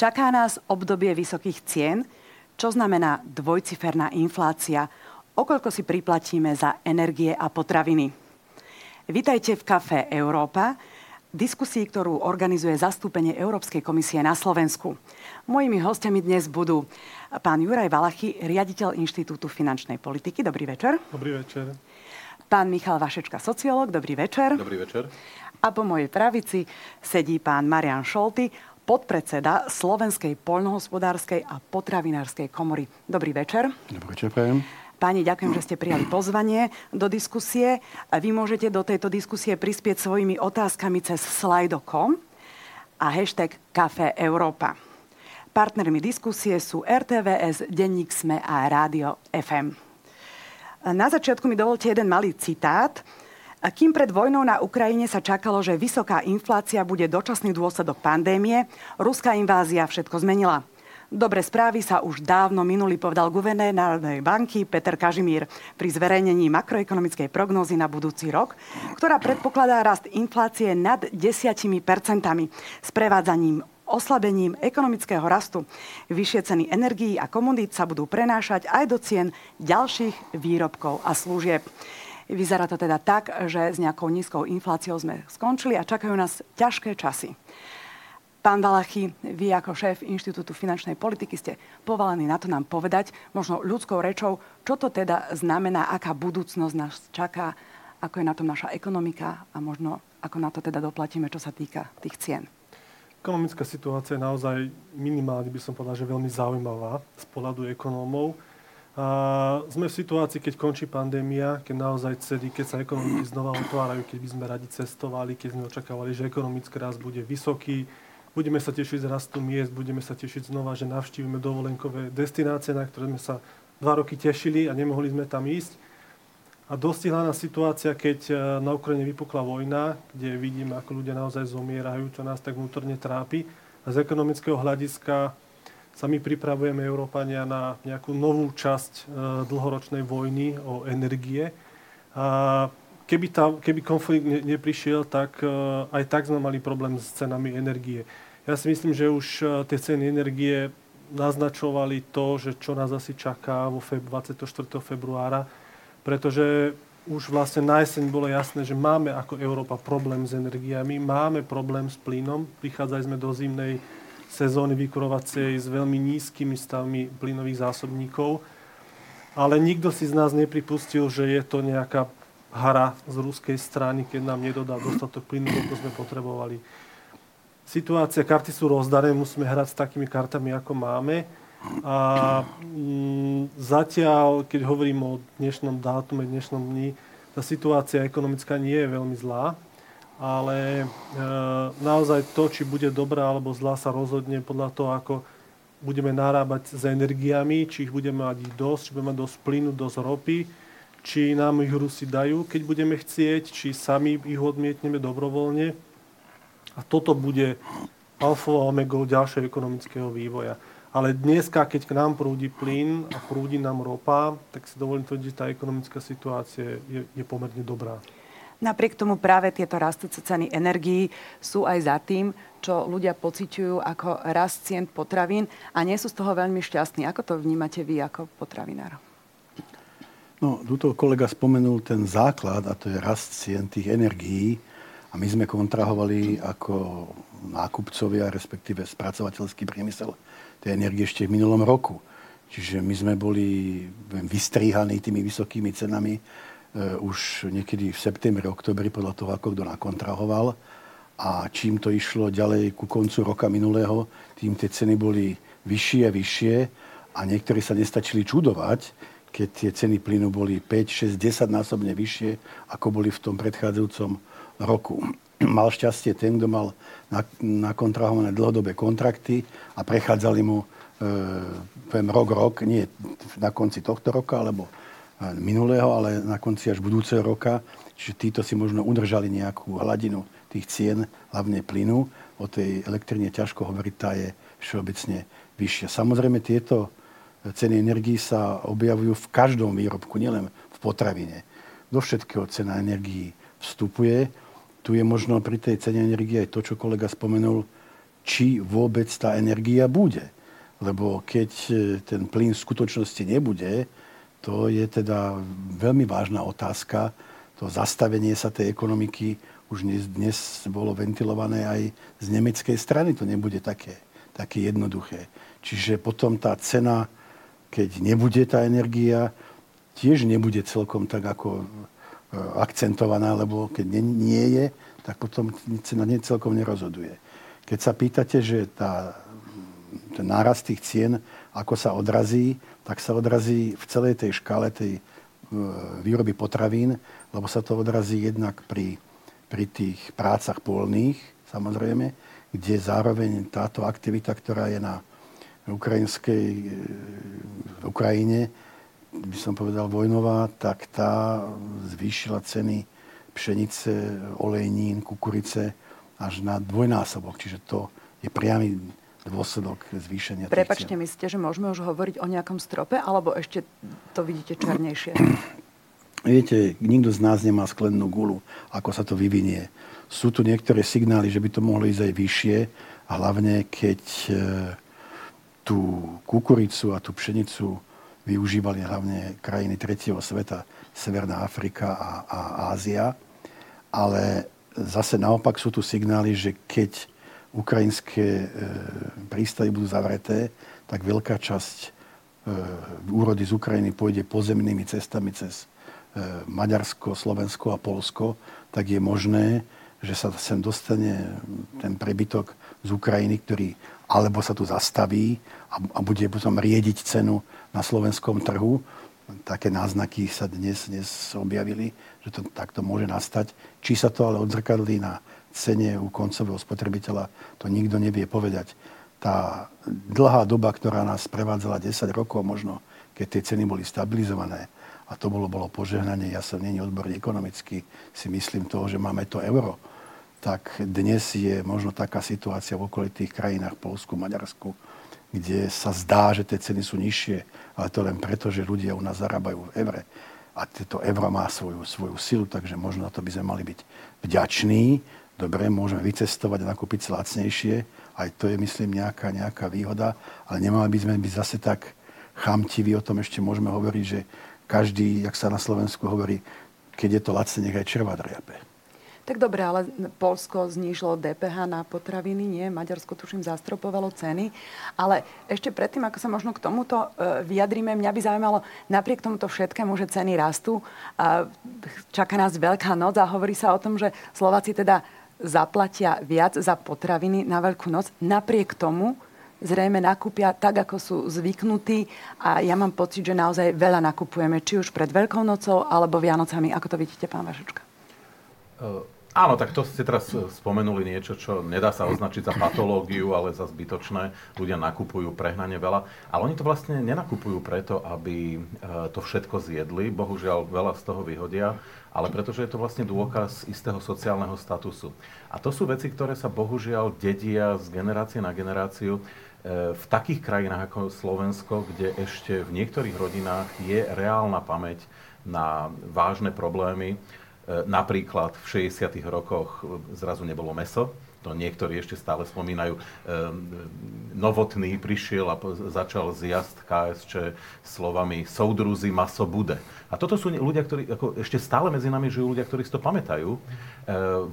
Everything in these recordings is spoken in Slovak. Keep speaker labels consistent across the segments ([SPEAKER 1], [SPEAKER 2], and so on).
[SPEAKER 1] Čaká nás obdobie vysokých cien, čo znamená dvojciferná inflácia. Okoľko si priplatíme za energie a potraviny. Vítajte v Kafe Európa, diskusii, ktorú organizuje zastúpenie Európskej komisie na Slovensku. Mojimi hostiami dnes budú pán Juraj Valachy, riaditeľ Inštitútu finančnej politiky. Dobrý večer.
[SPEAKER 2] Dobrý večer.
[SPEAKER 1] Pán Michal Vašečka, sociológ. Dobrý večer.
[SPEAKER 3] Dobrý večer.
[SPEAKER 1] A po mojej pravici sedí pán Marian Šolty, podpredseda Slovenskej poľnohospodárskej a potravinárskej komory. Dobrý večer.
[SPEAKER 4] Dobrý večer, prajem.
[SPEAKER 1] Páni, ďakujem, že ste prijali pozvanie do diskusie. Vy môžete do tejto diskusie prispieť svojimi otázkami cez slido.com a hashtag Café Európa. Partnermi diskusie sú RTVS, Denník Sme a Rádio FM. Na začiatku mi dovolte jeden malý citát. Kým pred vojnou na Ukrajine sa čakalo, že vysoká inflácia bude dočasný dôsledok pandémie, ruská invázia všetko zmenila. Dobre správy sa už dávno minuli, povedal guvernér Národnej banky Peter Kažimír pri zverejnení makroekonomickej prognózy na budúci rok, ktorá predpokladá rast inflácie nad 10 percentami s prevádzaním oslabením ekonomického rastu. Vyššie ceny energií a komodít sa budú prenášať aj do cien ďalších výrobkov a služieb. Vyzerá to teda tak, že s nejakou nízkou infláciou sme skončili a čakajú nás ťažké časy. Pán Valachy, vy ako šéf Inštitútu finančnej politiky ste povalení na to nám povedať, možno ľudskou rečou, čo to teda znamená, aká budúcnosť nás čaká, ako je na tom naša ekonomika a možno ako na to teda doplatíme, čo sa týka tých cien.
[SPEAKER 2] Ekonomická situácia je naozaj minimálne, by som povedal, že veľmi zaujímavá z pohľadu ekonómov. A sme v situácii, keď končí pandémia, keď naozaj celý, keď sa ekonomiky znova otvárajú, keď by sme radi cestovali, keď sme očakávali, že ekonomický rast bude vysoký, Budeme sa tešiť z rastu miest, budeme sa tešiť znova, že navštívime dovolenkové destinácie, na ktoré sme sa dva roky tešili a nemohli sme tam ísť. A dostihla nás situácia, keď e, na Ukrajine vypukla vojna, kde vidíme, ako ľudia naozaj zomierajú, čo nás tak vnútorne trápi. A z ekonomického hľadiska sa my pripravujeme, Európania, na nejakú novú časť e, dlhoročnej vojny o energie. A keby, tá, keby konflikt ne, neprišiel, tak uh, aj tak sme mali problém s cenami energie. Ja si myslím, že už uh, tie ceny energie naznačovali to, že čo nás asi čaká vo feb, 24. februára, pretože už vlastne na jeseň bolo jasné, že máme ako Európa problém s energiami, máme problém s plynom, prichádzali sme do zimnej sezóny vykurovacej s veľmi nízkymi stavmi plynových zásobníkov, ale nikto si z nás nepripustil, že je to nejaká hra z ruskej strany, keď nám nedodá dostatok plynu, ako sme potrebovali. Situácia, karty sú rozdané, musíme hrať s takými kartami, ako máme. A mm, zatiaľ, keď hovorím o dnešnom dátume, dnešnom dni, tá situácia ekonomická nie je veľmi zlá, ale e, naozaj to, či bude dobrá alebo zlá, sa rozhodne podľa toho, ako budeme narábať s energiami, či ich budeme mať dosť, či budeme mať dosť plynu, dosť ropy, či nám ich Rusi dajú, keď budeme chcieť, či sami ich odmietneme dobrovoľne. A toto bude alfa a omega ďalšieho ekonomického vývoja. Ale dneska, keď k nám prúdi plyn a prúdi nám ropa, tak si dovolím tvrdiť, že tá ekonomická situácia je, je pomerne dobrá.
[SPEAKER 1] Napriek tomu práve tieto rastúce ceny energií sú aj za tým, čo ľudia pociťujú ako rast cien potravín a nie sú z toho veľmi šťastní. Ako to vnímate vy ako potravinár?
[SPEAKER 4] No, tuto kolega spomenul ten základ, a to je rast cien tých energií. A my sme kontrahovali ako nákupcovia, respektíve spracovateľský priemysel tej energie ešte v minulom roku. Čiže my sme boli viem, vystríhaní tými vysokými cenami už niekedy v septembri, oktobri, podľa toho, ako kto nakontrahoval. A čím to išlo ďalej ku koncu roka minulého, tým tie ceny boli vyššie a vyššie a niektorí sa nestačili čudovať, keď tie ceny plynu boli 5, 6, 10 násobne vyššie, ako boli v tom predchádzajúcom roku. Mal šťastie ten, kto mal nakontrahované dlhodobé kontrakty a prechádzali mu e, rok, rok, nie na konci tohto roka, alebo minulého, ale na konci až budúceho roka. Čiže títo si možno udržali nejakú hladinu tých cien, hlavne plynu. O tej elektrine ťažko hovoriť, tá je všeobecne vyššia. Samozrejme, tieto ceny energií sa objavujú v každom výrobku, nielen v potravine. Do všetkého cena energií vstupuje. Tu je možno pri tej cene energie aj to, čo kolega spomenul, či vôbec tá energia bude. Lebo keď e, ten plyn v skutočnosti nebude, to je teda veľmi vážna otázka. To zastavenie sa tej ekonomiky už dnes, bolo ventilované aj z nemeckej strany. To nebude také, také jednoduché. Čiže potom tá cena, keď nebude tá energia, tiež nebude celkom tak ako e, akcentovaná, lebo keď nie, nie je, tak potom cena nie celkom nerozhoduje. Keď sa pýtate, že tá, ten nárast tých cien, ako sa odrazí, tak sa odrazí v celej tej škále tej e, výroby potravín, lebo sa to odrazí jednak pri, pri tých prácach polných, samozrejme, kde zároveň táto aktivita, ktorá je na ukrajinskej, e, v Ukrajine, by som povedal vojnová, tak tá zvýšila ceny pšenice, olejnín, kukurice, až na dvojnásobok. Čiže to je priamy dôsledok zvýšenia
[SPEAKER 1] Prepačte, myslíte, že môžeme už hovoriť o nejakom strope, alebo ešte to vidíte černejšie?
[SPEAKER 4] Viete, nikto z nás nemá sklennú gulu, ako sa to vyvinie. Sú tu niektoré signály, že by to mohlo ísť aj vyššie, a hlavne keď e, tú kukuricu a tú pšenicu využívali hlavne krajiny tretieho sveta, Severná Afrika a, a Ázia. Ale zase naopak sú tu signály, že keď ukrajinské e, prístavy budú zavreté, tak veľká časť e, úrody z Ukrajiny pôjde pozemnými cestami cez e, Maďarsko, Slovensko a Polsko, tak je možné, že sa sem dostane ten prebytok z Ukrajiny, ktorý alebo sa tu zastaví a, bude potom riediť cenu na slovenskom trhu, také náznaky sa dnes, dnes objavili, že to takto môže nastať. Či sa to ale odzrkadlí na cene u koncového spotrebiteľa, to nikto nevie povedať. Tá dlhá doba, ktorá nás prevádzala 10 rokov možno, keď tie ceny boli stabilizované, a to bolo, bolo požehnanie, ja som není odborný ekonomicky, si myslím toho, že máme to euro, tak dnes je možno taká situácia v okolitých krajinách, Polsku, Maďarsku, kde sa zdá, že tie ceny sú nižšie, ale to len preto, že ľudia u nás zarábajú v evre. A to euro má svoju, svoju silu, takže možno na to by sme mali byť vďační. Dobre, môžeme vycestovať a nakúpiť sa lacnejšie. Aj to je, myslím, nejaká, nejaká výhoda. Ale nemali by sme byť zase tak chamtiví, o tom ešte môžeme hovoriť, že každý, jak sa na Slovensku hovorí, keď je to lacné, nech aj červa driape.
[SPEAKER 1] Tak dobre, ale Polsko znížilo DPH na potraviny, nie? Maďarsko, tuším, zastropovalo ceny. Ale ešte predtým, ako sa možno k tomuto e, vyjadrime, mňa by zaujímalo, napriek tomuto všetkému, že ceny rastú, čaká nás Veľká noc a hovorí sa o tom, že Slováci teda zaplatia viac za potraviny na Veľkú noc. Napriek tomu zrejme nakúpia tak, ako sú zvyknutí a ja mám pocit, že naozaj veľa nakupujeme, či už pred Veľkou nocou alebo Vianocami. Ako to vidíte, pán Vašučka?
[SPEAKER 3] Uh Áno, tak to ste teraz spomenuli niečo, čo nedá sa označiť za patológiu, ale za zbytočné. Ľudia nakupujú prehnane veľa, ale oni to vlastne nenakupujú preto, aby e, to všetko zjedli. Bohužiaľ, veľa z toho vyhodia, ale pretože je to vlastne dôkaz istého sociálneho statusu. A to sú veci, ktoré sa bohužiaľ dedia z generácie na generáciu e, v takých krajinách ako Slovensko, kde ešte v niektorých rodinách je reálna pamäť na vážne problémy, napríklad v 60. rokoch zrazu nebolo meso, to niektorí ešte stále spomínajú. E, novotný prišiel a začal zjazd KSČ slovami soudruzi maso bude. A toto sú ľudia, ktorí, ako ešte stále medzi nami žijú ľudia, ktorí si to pamätajú. E,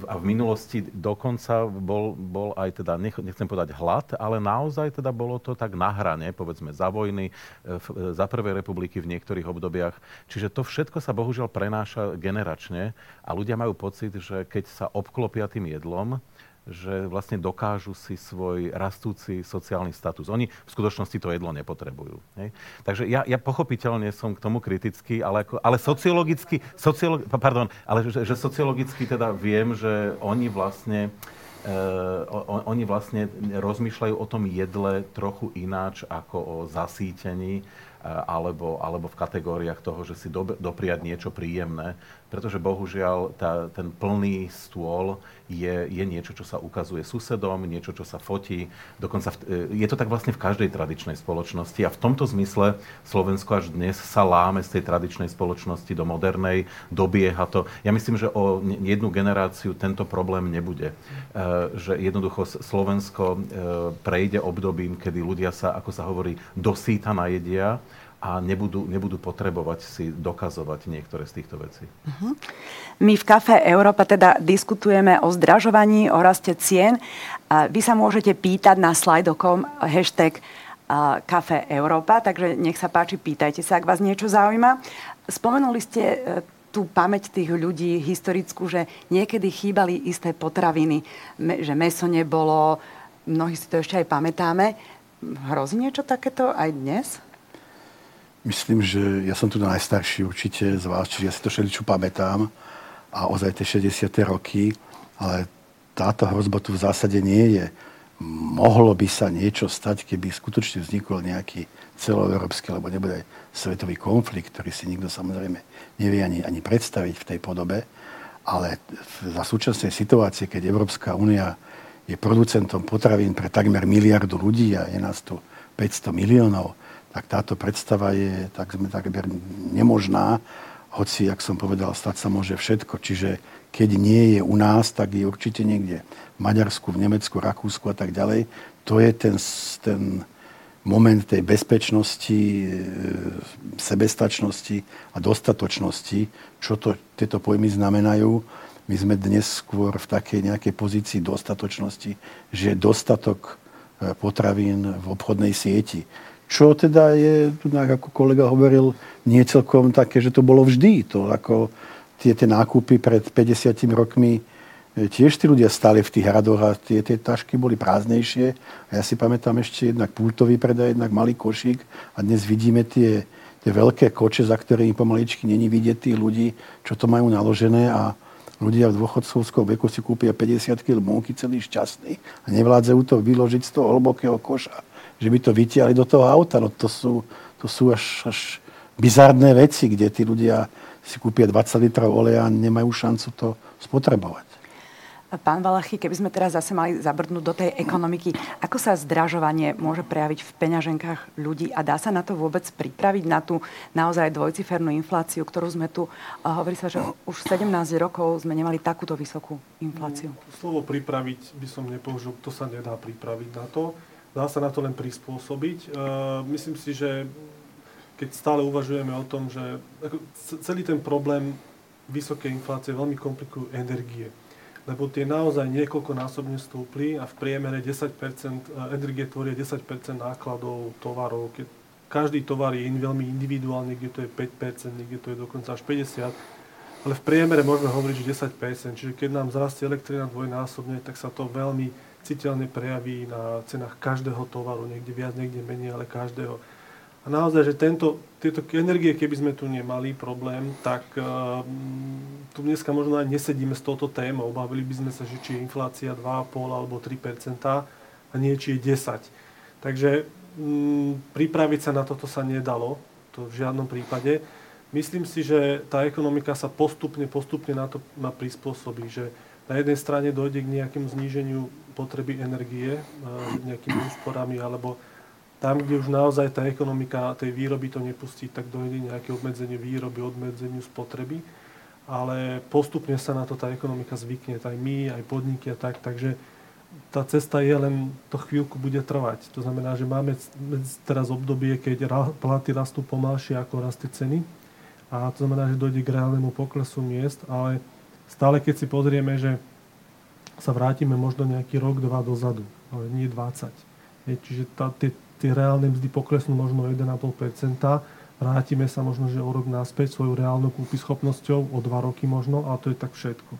[SPEAKER 3] a v minulosti dokonca bol, bol aj teda, nechcem povedať hlad, ale naozaj teda bolo to tak na hrane, povedzme, za vojny, e, za prvej republiky v niektorých obdobiach. Čiže to všetko sa bohužiaľ prenáša generačne a ľudia majú pocit, že keď sa obklopia tým jedlom, že vlastne dokážu si svoj rastúci sociálny status. Oni v skutočnosti to jedlo nepotrebujú. Hej? Takže ja, ja pochopiteľne som k tomu kritický, ale, ako, ale sociologicky, sociolo, pardon, ale že, že sociologicky teda viem, že oni vlastne Uh, oni vlastne rozmýšľajú o tom jedle trochu ináč ako o zasítení alebo, alebo v kategóriách toho, že si do, dopriať niečo príjemné, pretože bohužiaľ tá, ten plný stôl je, je niečo, čo sa ukazuje susedom, niečo, čo sa fotí. Dokonca v, je to tak vlastne v každej tradičnej spoločnosti a v tomto zmysle Slovensko až dnes sa láme z tej tradičnej spoločnosti do modernej, dobieha to. Ja myslím, že o jednu generáciu tento problém nebude. E, že jednoducho Slovensko prejde obdobím, kedy ľudia sa, ako sa hovorí, dosýta najedia a nebudú, nebudú potrebovať si dokazovať niektoré z týchto vecí. Uh-huh.
[SPEAKER 1] My v Kafe Európa teda diskutujeme o zdražovaní, o raste cien. Vy sa môžete pýtať na slajdokom hashtag Kafe Európa, takže nech sa páči, pýtajte sa, ak vás niečo zaujíma. Spomenuli ste e, tú pamäť tých ľudí historickú, že niekedy chýbali isté potraviny, že meso nebolo, mnohí si to ešte aj pamätáme. Hrozí niečo takéto aj dnes?
[SPEAKER 4] Myslím, že ja som tu najstarší určite z vás, čiže ja si to všetko pamätám a ozaj tie 60. roky, ale táto hrozba tu v zásade nie je. Mohlo by sa niečo stať, keby skutočne vznikol nejaký celoeurópsky, alebo nebude aj svetový konflikt, ktorý si nikto samozrejme nevie ani, ani predstaviť v tej podobe. Ale za súčasnej situácie, keď Európska únia je producentom potravín pre takmer miliardu ľudí a je nás tu 500 miliónov, tak táto predstava je tak sme takmer nemožná, hoci, jak som povedal, stať sa môže všetko. Čiže keď nie je u nás, tak je určite niekde v Maďarsku, v Nemecku, Rakúsku a tak ďalej. To je ten, ten moment tej bezpečnosti, e, sebestačnosti a dostatočnosti, čo to, tieto pojmy znamenajú. My sme dnes skôr v takej nejakej pozícii dostatočnosti, že je dostatok e, potravín v obchodnej sieti čo teda je, ako kolega hovoril, nie celkom také, že to bolo vždy. To ako tie, tie nákupy pred 50 rokmi, e, tiež tí ľudia stáli v tých hradoch a tie, tie tašky boli prázdnejšie. A ja si pamätám ešte jednak pultový predaj, jednak malý košík a dnes vidíme tie, tie veľké koče, za ktorými pomaličky není vidieť tých ľudí, čo to majú naložené a ľudia v dôchodcovskom veku si kúpia 50 kg múky celý šťastný a nevládzajú to vyložiť z toho hlbokého koša že by to vytiahli do toho auta. No to sú, to sú až, až bizarné veci, kde tí ľudia si kúpia 20 litrov oleja a nemajú šancu to spotrebovať.
[SPEAKER 1] Pán Valachy, keby sme teraz zase mali zabrdnúť do tej ekonomiky, ako sa zdražovanie môže prejaviť v peňaženkách ľudí a dá sa na to vôbec pripraviť, na tú naozaj dvojcifernú infláciu, ktorú sme tu, hovorí sa, že už 17 rokov sme nemali takúto vysokú infláciu.
[SPEAKER 2] No, slovo pripraviť by som nepoužil, to sa nedá pripraviť na to. Dá sa na to len prispôsobiť. Myslím si, že keď stále uvažujeme o tom, že celý ten problém vysokej inflácie veľmi komplikujú energie. Lebo tie naozaj niekoľkonásobne stúpli a v priemere 10%, energie tvoria 10% nákladov tovarov. Keď každý tovar je veľmi individuálny, niekde to je 5%, niekde to je dokonca až 50%, ale v priemere môžeme hovoriť, že 10%. Čiže keď nám zrastie elektrina dvojnásobne, tak sa to veľmi citeľne prejaví na cenách každého tovaru, niekde viac, niekde menej, ale každého. A naozaj, že tento, tieto energie, keby sme tu nemali problém, tak uh, tu dneska možno aj nesedíme s touto témou. Bavili by sme sa, že či je inflácia 2,5 alebo 3% a nie či je 10. Takže um, pripraviť sa na toto sa nedalo, to v žiadnom prípade. Myslím si, že tá ekonomika sa postupne, postupne na to na prispôsobí, že na jednej strane dojde k nejakému zníženiu potreby energie e, nejakými úsporami, alebo tam, kde už naozaj tá ekonomika tej výroby to nepustí, tak dojde nejaké obmedzenie výroby, obmedzeniu spotreby. Ale postupne sa na to tá ekonomika zvykne, aj my, aj podniky a tak. Takže tá cesta je len, to chvíľku bude trvať. To znamená, že máme teraz obdobie, keď platy rastú pomalšie ako rastie ceny. A to znamená, že dojde k reálnemu poklesu miest, ale stále keď si pozrieme, že sa vrátime možno nejaký rok, dva dozadu, ale nie 20. Je, čiže tá, tie, tie reálne mzdy poklesnú možno 1,5%, vrátime sa možno, že o rok naspäť svojou reálnou kúpyschopnosťou, o dva roky možno, a to je tak všetko.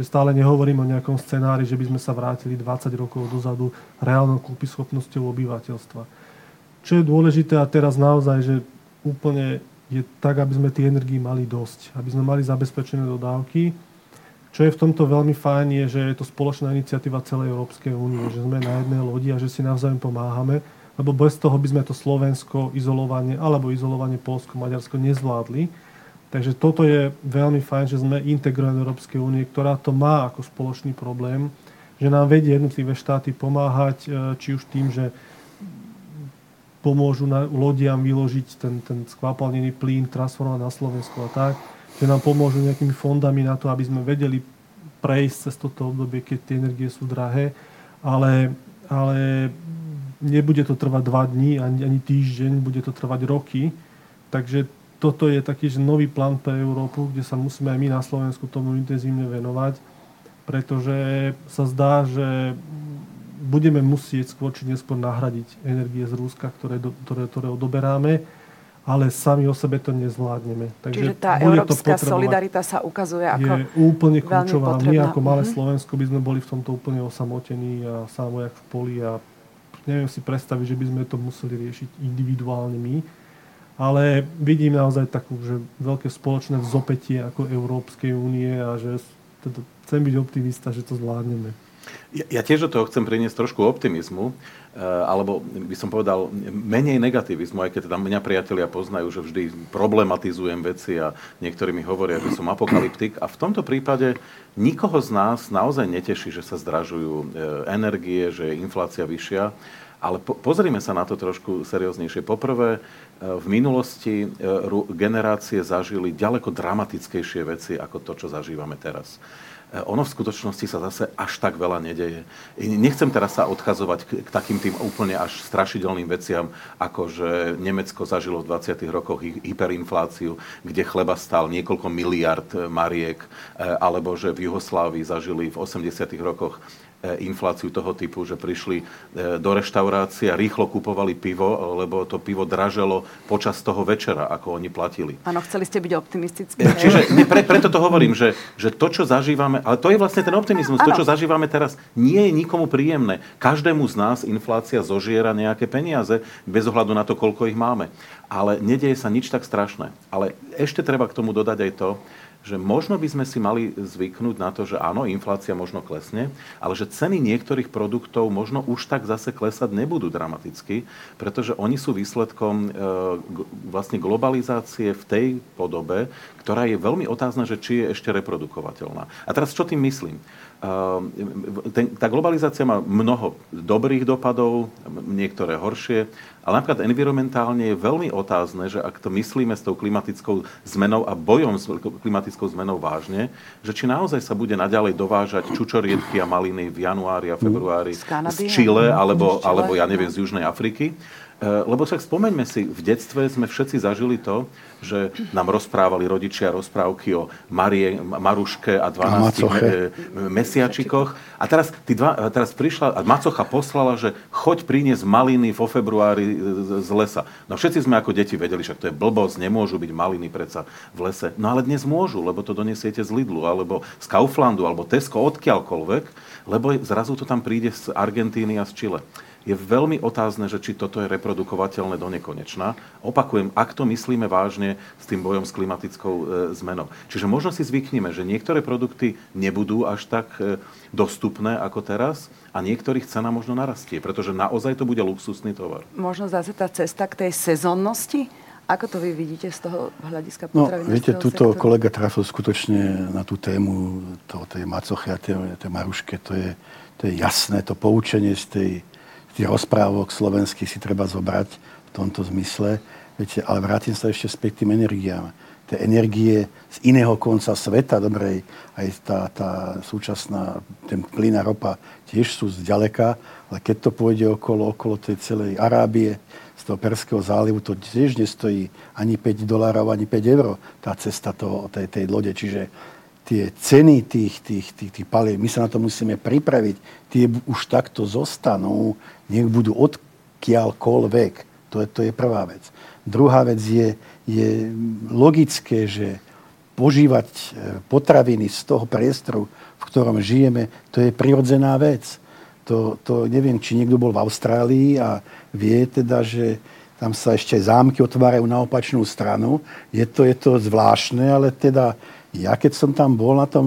[SPEAKER 2] Že stále nehovorím o nejakom scenári, že by sme sa vrátili 20 rokov dozadu reálnou kúpyschopnosťou obyvateľstva. Čo je dôležité a teraz naozaj, že úplne je tak, aby sme tie energii mali dosť. Aby sme mali zabezpečené dodávky, čo je v tomto veľmi fajn je, že je to spoločná iniciatíva celej Európskej únie, že sme na jednej lodi a že si navzájom pomáhame. lebo bez toho by sme to Slovensko izolovanie alebo izolovanie Polsko, Maďarsko nezvládli. Takže toto je veľmi fajn, že sme integrovaní Európskej únie, ktorá to má ako spoločný problém, že nám vedie jednotlivé štáty pomáhať, e, či už tým, že pomôžu na, lodiam vyložiť ten, ten skvapalnený plyn, transformovať na Slovensku a tak, že nám pomôžu nejakými fondami na to, aby sme vedeli prejsť cez toto obdobie, keď tie energie sú drahé, ale, ale nebude to trvať dva dní, ani, ani týždeň, bude to trvať roky. Takže toto je taký že nový plán pre Európu, kde sa musíme aj my na Slovensku tomu intenzívne venovať, pretože sa zdá, že budeme musieť skôr či neskôr nahradiť energie z Rúska, ktoré, ktoré, ktoré odoberáme ale sami o sebe to nezvládneme.
[SPEAKER 1] Takže Čiže tá európska solidarita sa ukazuje ako
[SPEAKER 2] je úplne kľúčová. My ako malé mm-hmm. Slovensko by sme boli v tomto úplne osamotení a samo jak v poli a neviem si predstaviť, že by sme to museli riešiť individuálne my. Ale vidím naozaj takú, že veľké spoločné vzopetie ako Európskej únie a že teda chcem byť optimista, že to zvládneme.
[SPEAKER 3] Ja, ja tiež do toho chcem priniesť trošku optimizmu, eh, alebo by som povedal menej negativizmu, aj keď teda mňa priatelia poznajú, že vždy problematizujem veci a niektorí mi hovoria, že som apokalyptik. A v tomto prípade nikoho z nás naozaj neteší, že sa zdražujú eh, energie, že je inflácia vyššia. Ale po, pozrime sa na to trošku serióznejšie. Poprvé, eh, v minulosti generácie zažili ďaleko dramatickejšie veci ako to, čo zažívame teraz. E, ono v skutočnosti sa zase až tak veľa nedeje. Nechcem teraz sa odkazovať k, k takým tým úplne až strašidelným veciam, ako že Nemecko zažilo v 20. rokoch hyperinfláciu, kde chleba stál niekoľko miliard e, mariek, e, alebo že v Juhoslávii zažili v 80. rokoch infláciu toho typu, že prišli e, do reštaurácie a rýchlo kupovali pivo, lebo to pivo draželo počas toho večera, ako oni platili.
[SPEAKER 1] Áno, chceli ste byť optimistickí.
[SPEAKER 3] E, čiže ne, pre, preto to hovorím, že, že to, čo zažívame, ale to je vlastne ten optimizmus, ano. to, čo zažívame teraz, nie je nikomu príjemné. Každému z nás inflácia zožiera nejaké peniaze, bez ohľadu na to, koľko ich máme. Ale nedieje sa nič tak strašné. Ale ešte treba k tomu dodať aj to, že možno by sme si mali zvyknúť na to, že áno, inflácia možno klesne, ale že ceny niektorých produktov možno už tak zase klesať nebudú dramaticky, pretože oni sú výsledkom e, vlastne globalizácie v tej podobe, ktorá je veľmi otázna, že či je ešte reprodukovateľná. A teraz čo tým myslím? Ehm, ten, tá globalizácia má mnoho dobrých dopadov, niektoré horšie, ale napríklad environmentálne je veľmi otázne, že ak to myslíme s tou klimatickou zmenou a bojom s klimatickou zmenou vážne, že či naozaj sa bude naďalej dovážať čučoriedky a maliny v januári a februári z, z Chile alebo, alebo ja neviem, z Južnej Afriky. Eh, lebo však spomeňme si, v detstve sme všetci zažili to, že nám rozprávali rodičia rozprávky o Marie, Maruške a 12 me, mesiačikoch. A teraz, tí dva, teraz prišla, a Macocha poslala, že choď priniesť maliny vo februári z lesa. No všetci sme ako deti vedeli, že to je blbosť, nemôžu byť maliny predsa v lese. No ale dnes môžu, lebo to donesiete z Lidlu, alebo z Kauflandu, alebo Tesco, odkiaľkoľvek, lebo zrazu to tam príde z Argentíny a z Chile je veľmi otázne, že či toto je reprodukovateľné do nekonečna. Opakujem, ak to myslíme vážne s tým bojom s klimatickou e, zmenou. Čiže možno si zvykneme, že niektoré produkty nebudú až tak e, dostupné ako teraz a niektorých cena možno narastie, pretože naozaj to bude luxusný tovar.
[SPEAKER 1] Možno zase tá cesta k tej sezónnosti? Ako to vy vidíte z toho hľadiska No,
[SPEAKER 4] viete, tuto kolega trafil skutočne na tú tému to, tej macochy a tej, tej maruške. To je, to je jasné, to poučenie z tej tých rozprávok slovenských si treba zobrať v tomto zmysle. Viete, ale vrátim sa ešte späť tým energiám. Tie energie z iného konca sveta, dobrej, aj tá, tá súčasná, ten plyn a ropa tiež sú zďaleka, ale keď to pôjde okolo, okolo tej celej Arábie, z toho Perského zálivu, to tiež nestojí ani 5 dolárov, ani 5 eur, tá cesta toho, tej, tej lode. Čiže tie ceny tých, tých, tých, tých paliev, my sa na to musíme pripraviť, tie už takto zostanú, nech budú odkiaľkoľvek. To je, to je prvá vec. Druhá vec je, je logické, že požívať e, potraviny z toho priestoru, v ktorom žijeme, to je prirodzená vec. To, to neviem, či niekto bol v Austrálii a vie teda, že tam sa ešte zámky otvárajú na opačnú stranu. Je to, je to zvláštne, ale teda ja keď som tam bol na tom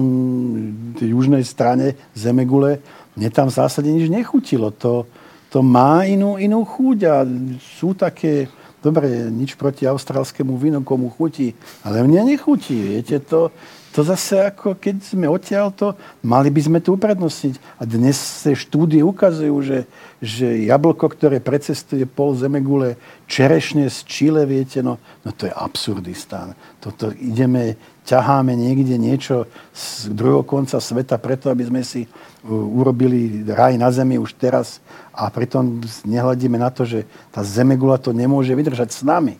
[SPEAKER 4] južnej strane Zemegule, mne tam v zásade nič nechutilo. To, to má inú, inú chuť a sú také, dobre, nič proti austrálskému vínu, komu chutí, ale mne nechutí, viete, to, to zase ako keď sme odtiaľ to, mali by sme to uprednostniť. A dnes sa štúdie ukazujú, že, že jablko, ktoré precestuje pol zemegule, čerešne z Čile, viete, no, no to je absurdistán. Toto ideme, ťaháme niekde niečo z druhého konca sveta preto, aby sme si urobili raj na zemi už teraz a pritom nehľadíme na to, že tá zemegula to nemôže vydržať s nami.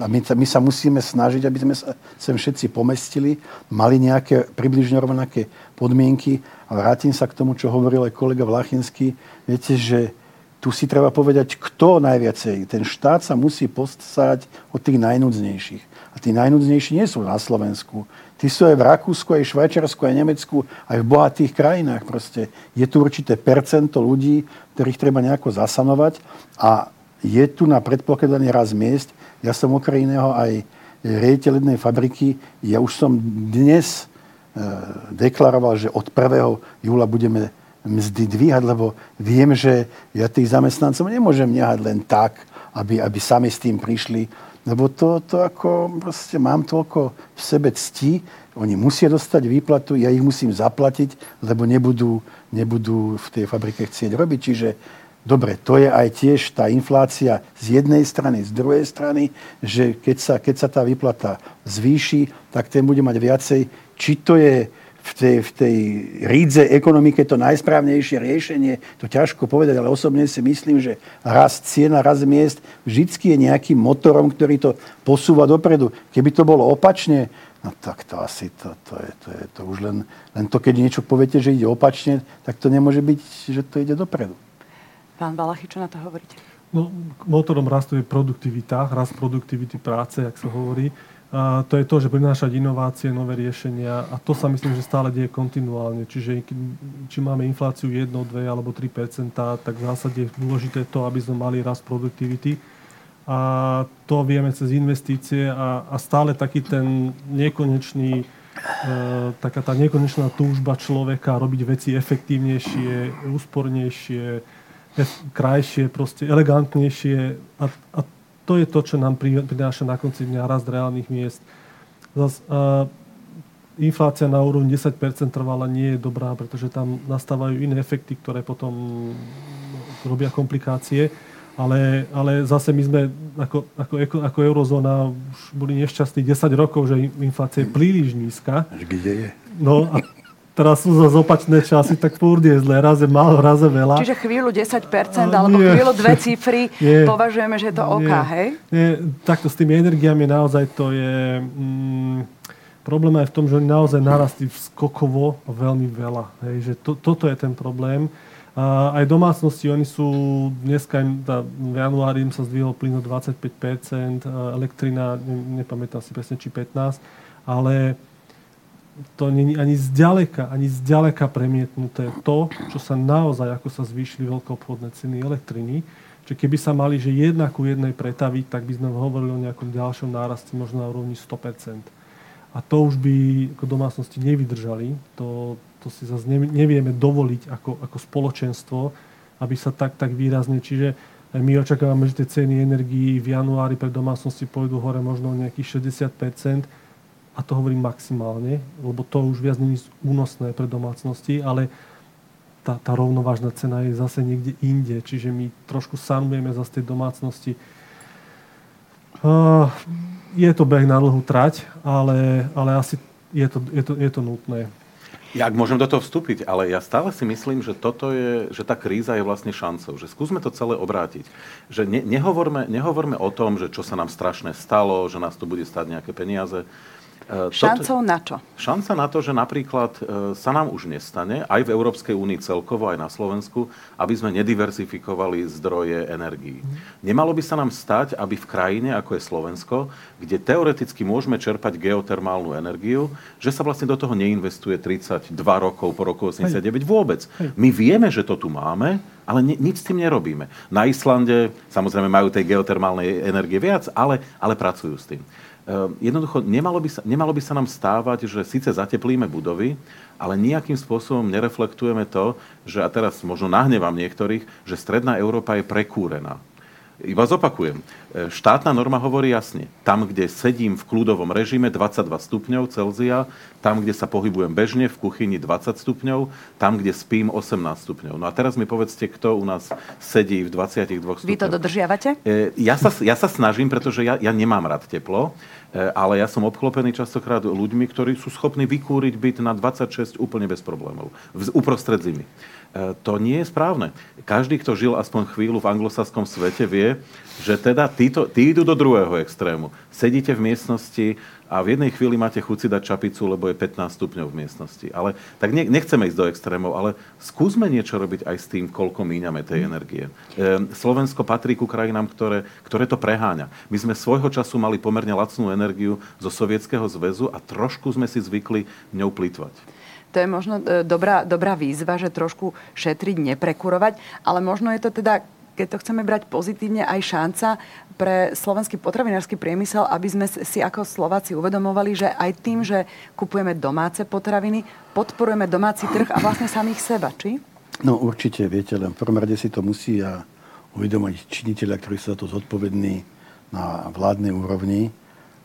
[SPEAKER 4] A my, my sa musíme snažiť, aby sme sa sem všetci pomestili, mali nejaké približne rovnaké podmienky. A vrátim sa k tomu, čo hovoril aj kolega Vlachinský. Viete, že tu si treba povedať, kto najviacej. Ten štát sa musí postáť od tých najnudznejších. A tí najnudznejší nie sú na Slovensku. Tí sú aj v Rakúsku, aj v Švajčiarsku, aj v Nemecku, aj v bohatých krajinách. Proste je tu určité percento ľudí, ktorých treba nejako zasanovať a je tu na predpokladaný raz miest, ja som okrem iného aj riaditeľ jednej fabriky. Ja už som dnes e, deklaroval, že od 1. júla budeme mzdy dvíhať, lebo viem, že ja tých zamestnancov nemôžem nehať len tak, aby, aby sami s tým prišli. Lebo to, to ako, proste mám toľko v sebe cti, oni musia dostať výplatu, ja ich musím zaplatiť, lebo nebudú, nebudú v tej fabrike chcieť robiť. Čiže Dobre, to je aj tiež tá inflácia z jednej strany, z druhej strany, že keď sa, keď sa tá výplata zvýši, tak ten bude mať viacej. Či to je v tej, v tej rídze ekonomike to najsprávnejšie riešenie, to ťažko povedať, ale osobne si myslím, že rast cien a rast miest vždycky je nejakým motorom, ktorý to posúva dopredu. Keby to bolo opačne, no tak to asi, to, to, je, to, je, to už len, len to, keď niečo poviete, že ide opačne, tak to nemôže byť, že to ide dopredu.
[SPEAKER 1] Pán Balachy, čo na to hovoríte?
[SPEAKER 2] No, motorom rastu je produktivita, rast produktivity práce, jak sa hovorí. A to je to, že prinášať inovácie, nové riešenia a to sa myslím, že stále deje kontinuálne. Čiže či máme infláciu 1, 2 alebo 3 tak v zásade je dôležité to, aby sme mali rast produktivity. A to vieme cez investície a, a stále taký ten nekonečný e, taká tá nekonečná túžba človeka robiť veci efektívnejšie, úspornejšie, krajšie, proste elegantnejšie a, a to je to, čo nám prináša na konci dňa rast reálnych miest. Zas, a, inflácia na úrovni 10% trvala nie je dobrá, pretože tam nastávajú iné efekty, ktoré potom robia komplikácie. Ale, ale zase my sme ako, ako, ako eurozóna už boli nešťastní 10 rokov, že inflácia je príliš nízka.
[SPEAKER 4] Kde je?
[SPEAKER 2] No a teraz sú zase opačné časy, tak furt je zle. Raz je málo, raz je veľa.
[SPEAKER 1] Čiže chvíľu 10% alebo nie. chvíľu dve cifry nie. považujeme, že je to OK, hej?
[SPEAKER 2] Nie. Takto s tými energiami naozaj to je... Mm, problém aj v tom, že oni naozaj narastli skokovo veľmi veľa. Hej? Že to, toto je ten problém. A aj domácnosti, oni sú dneska, tá, v januári im sa zdvihol plyn o 25%, elektrina, ne, nepamätám si presne, či 15%, ale to není ani zďaleka, ani zďaleka premietnuté to, čo sa naozaj, ako sa zvýšili veľkoobchodné ceny elektriny. Čiže keby sa mali, že jedna ku jednej pretaviť, tak by sme hovorili o nejakom ďalšom náraste možno na úrovni 100%. A to už by ako domácnosti nevydržali. To, to si zase nevieme dovoliť ako, ako spoločenstvo, aby sa tak, tak výrazne... Čiže my očakávame, že tie ceny energií v januári pre domácnosti pôjdu hore možno o nejakých 60 a to hovorím maximálne, lebo to už viac není únosné pre domácnosti, ale tá, tá rovnovážna cena je zase niekde inde, čiže my trošku sanujeme zase tej domácnosti. Uh, je to beh na dlhú trať, ale, ale asi je to, je, to, je to nutné.
[SPEAKER 3] Ja ak môžem do toho vstúpiť, ale ja stále si myslím, že toto je, že tá kríza je vlastne šancou. Že skúsme to celé obrátiť. Že ne, nehovorme, nehovorme o tom, že čo sa nám strašne stalo, že nás to bude stať nejaké peniaze
[SPEAKER 1] Šancou na čo?
[SPEAKER 3] Šanca na to, že napríklad e, sa nám už nestane, aj v Európskej únii celkovo, aj na Slovensku, aby sme nediversifikovali zdroje energií. Mm. Nemalo by sa nám stať, aby v krajine, ako je Slovensko, kde teoreticky môžeme čerpať geotermálnu energiu, že sa vlastne do toho neinvestuje 32 rokov po roku 89 vôbec. My vieme, že to tu máme, ale ni- nič s tým nerobíme. Na Islande samozrejme majú tej geotermálnej energie viac, ale, ale pracujú s tým. Jednoducho nemalo by, sa, nemalo by sa nám stávať, že síce zateplíme budovy, ale nejakým spôsobom nereflektujeme to, že, a teraz možno nahnevám niektorých, že stredná Európa je prekúrená. Iba zopakujem. E, štátna norma hovorí jasne. Tam, kde sedím v kľudovom režime 22 stupňov Celzia, tam, kde sa pohybujem bežne, v kuchyni 20 stupňov, tam, kde spím 18 stupňov. No a teraz mi povedzte, kto u nás sedí v 22 stupňoch.
[SPEAKER 1] Vy to dodržiavate?
[SPEAKER 3] E, ja sa, ja sa snažím, pretože ja, ja nemám rád teplo. E, ale ja som obklopený častokrát ľuďmi, ktorí sú schopní vykúriť byt na 26 úplne bez problémov, v, uprostred zimy. E, to nie je správne. Každý, kto žil aspoň chvíľu v anglosaskom svete, vie, že teda títo, tí idú do druhého extrému. Sedíte v miestnosti a v jednej chvíli máte chuť si dať čapicu, lebo je 15 stupňov v miestnosti. Ale tak ne, nechceme ísť do extrémov, ale skúsme niečo robiť aj s tým, koľko míňame tej energie. E, Slovensko patrí ku krajinám, ktoré, ktoré to preháňa. My sme svojho času mali pomerne lacnú energiu zo Sovietskeho zväzu a trošku sme si zvykli ňou plýtvať.
[SPEAKER 1] To je možno e, dobrá, dobrá výzva, že trošku šetriť, neprekurovať, ale možno je to teda keď to chceme brať pozitívne, aj šanca pre slovenský potravinársky priemysel, aby sme si ako Slováci uvedomovali, že aj tým, že kupujeme domáce potraviny, podporujeme domáci trh a vlastne samých seba, či?
[SPEAKER 4] No určite, viete, len v prvom rade si to musí a uvedomiť činiteľa, ktorí sú za to zodpovední na vládnej úrovni.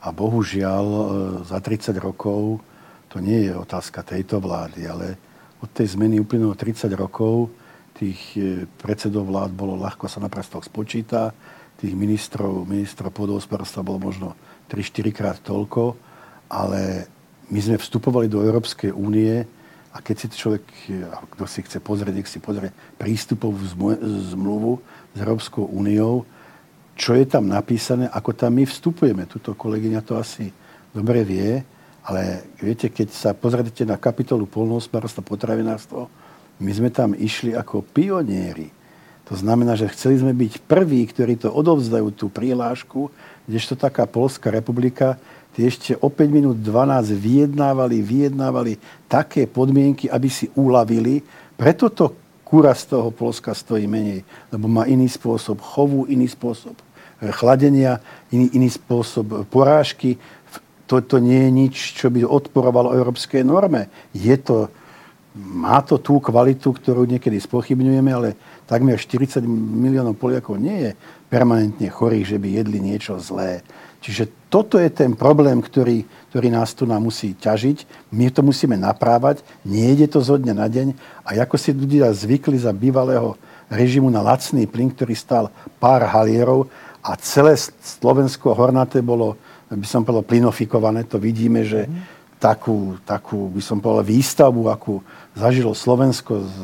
[SPEAKER 4] A bohužiaľ e, za 30 rokov to nie je otázka tejto vlády, ale od tej zmeny uplynulo 30 rokov, tých e, predsedov vlád bolo ľahko sa na prstoch spočíta, tých ministrov, ministrov podhospodárstva bolo možno 3-4 krát toľko, ale my sme vstupovali do Európskej únie a keď si človek, kto si chce pozrieť, nech si pozrie prístupovú zmluvu s Európskou úniou, čo je tam napísané, ako tam my vstupujeme. Tuto kolegyňa to asi dobre vie, ale viete, keď sa pozriete na kapitolu polnohospodárstva, potravinárstvo, my sme tam išli ako pionieri to znamená, že chceli sme byť prví, ktorí to odovzdajú tú prihlášku, kdežto taká Polská republika, tie ešte o 5 minút 12 vyjednávali, vyjednávali také podmienky, aby si uľavili. Preto to kura z toho Polska stojí menej, lebo má iný spôsob chovu, iný spôsob chladenia, iný, iný spôsob porážky. To, to nie je nič, čo by odporovalo európskej norme. Je to, má to tú kvalitu, ktorú niekedy spochybňujeme, ale takmer 40 miliónov Poliakov nie je permanentne chorých, že by jedli niečo zlé. Čiže toto je ten problém, ktorý, ktorý nás tu nám musí ťažiť. My to musíme naprávať, nejde to zo dňa na deň. A ako si ľudia zvykli za bývalého režimu na lacný plyn, ktorý stal pár halierov a celé Slovensko hornaté bolo, by som povedal, plinofikované. To vidíme, že takú, takú by som povedal, výstavbu, akú zažilo Slovensko z,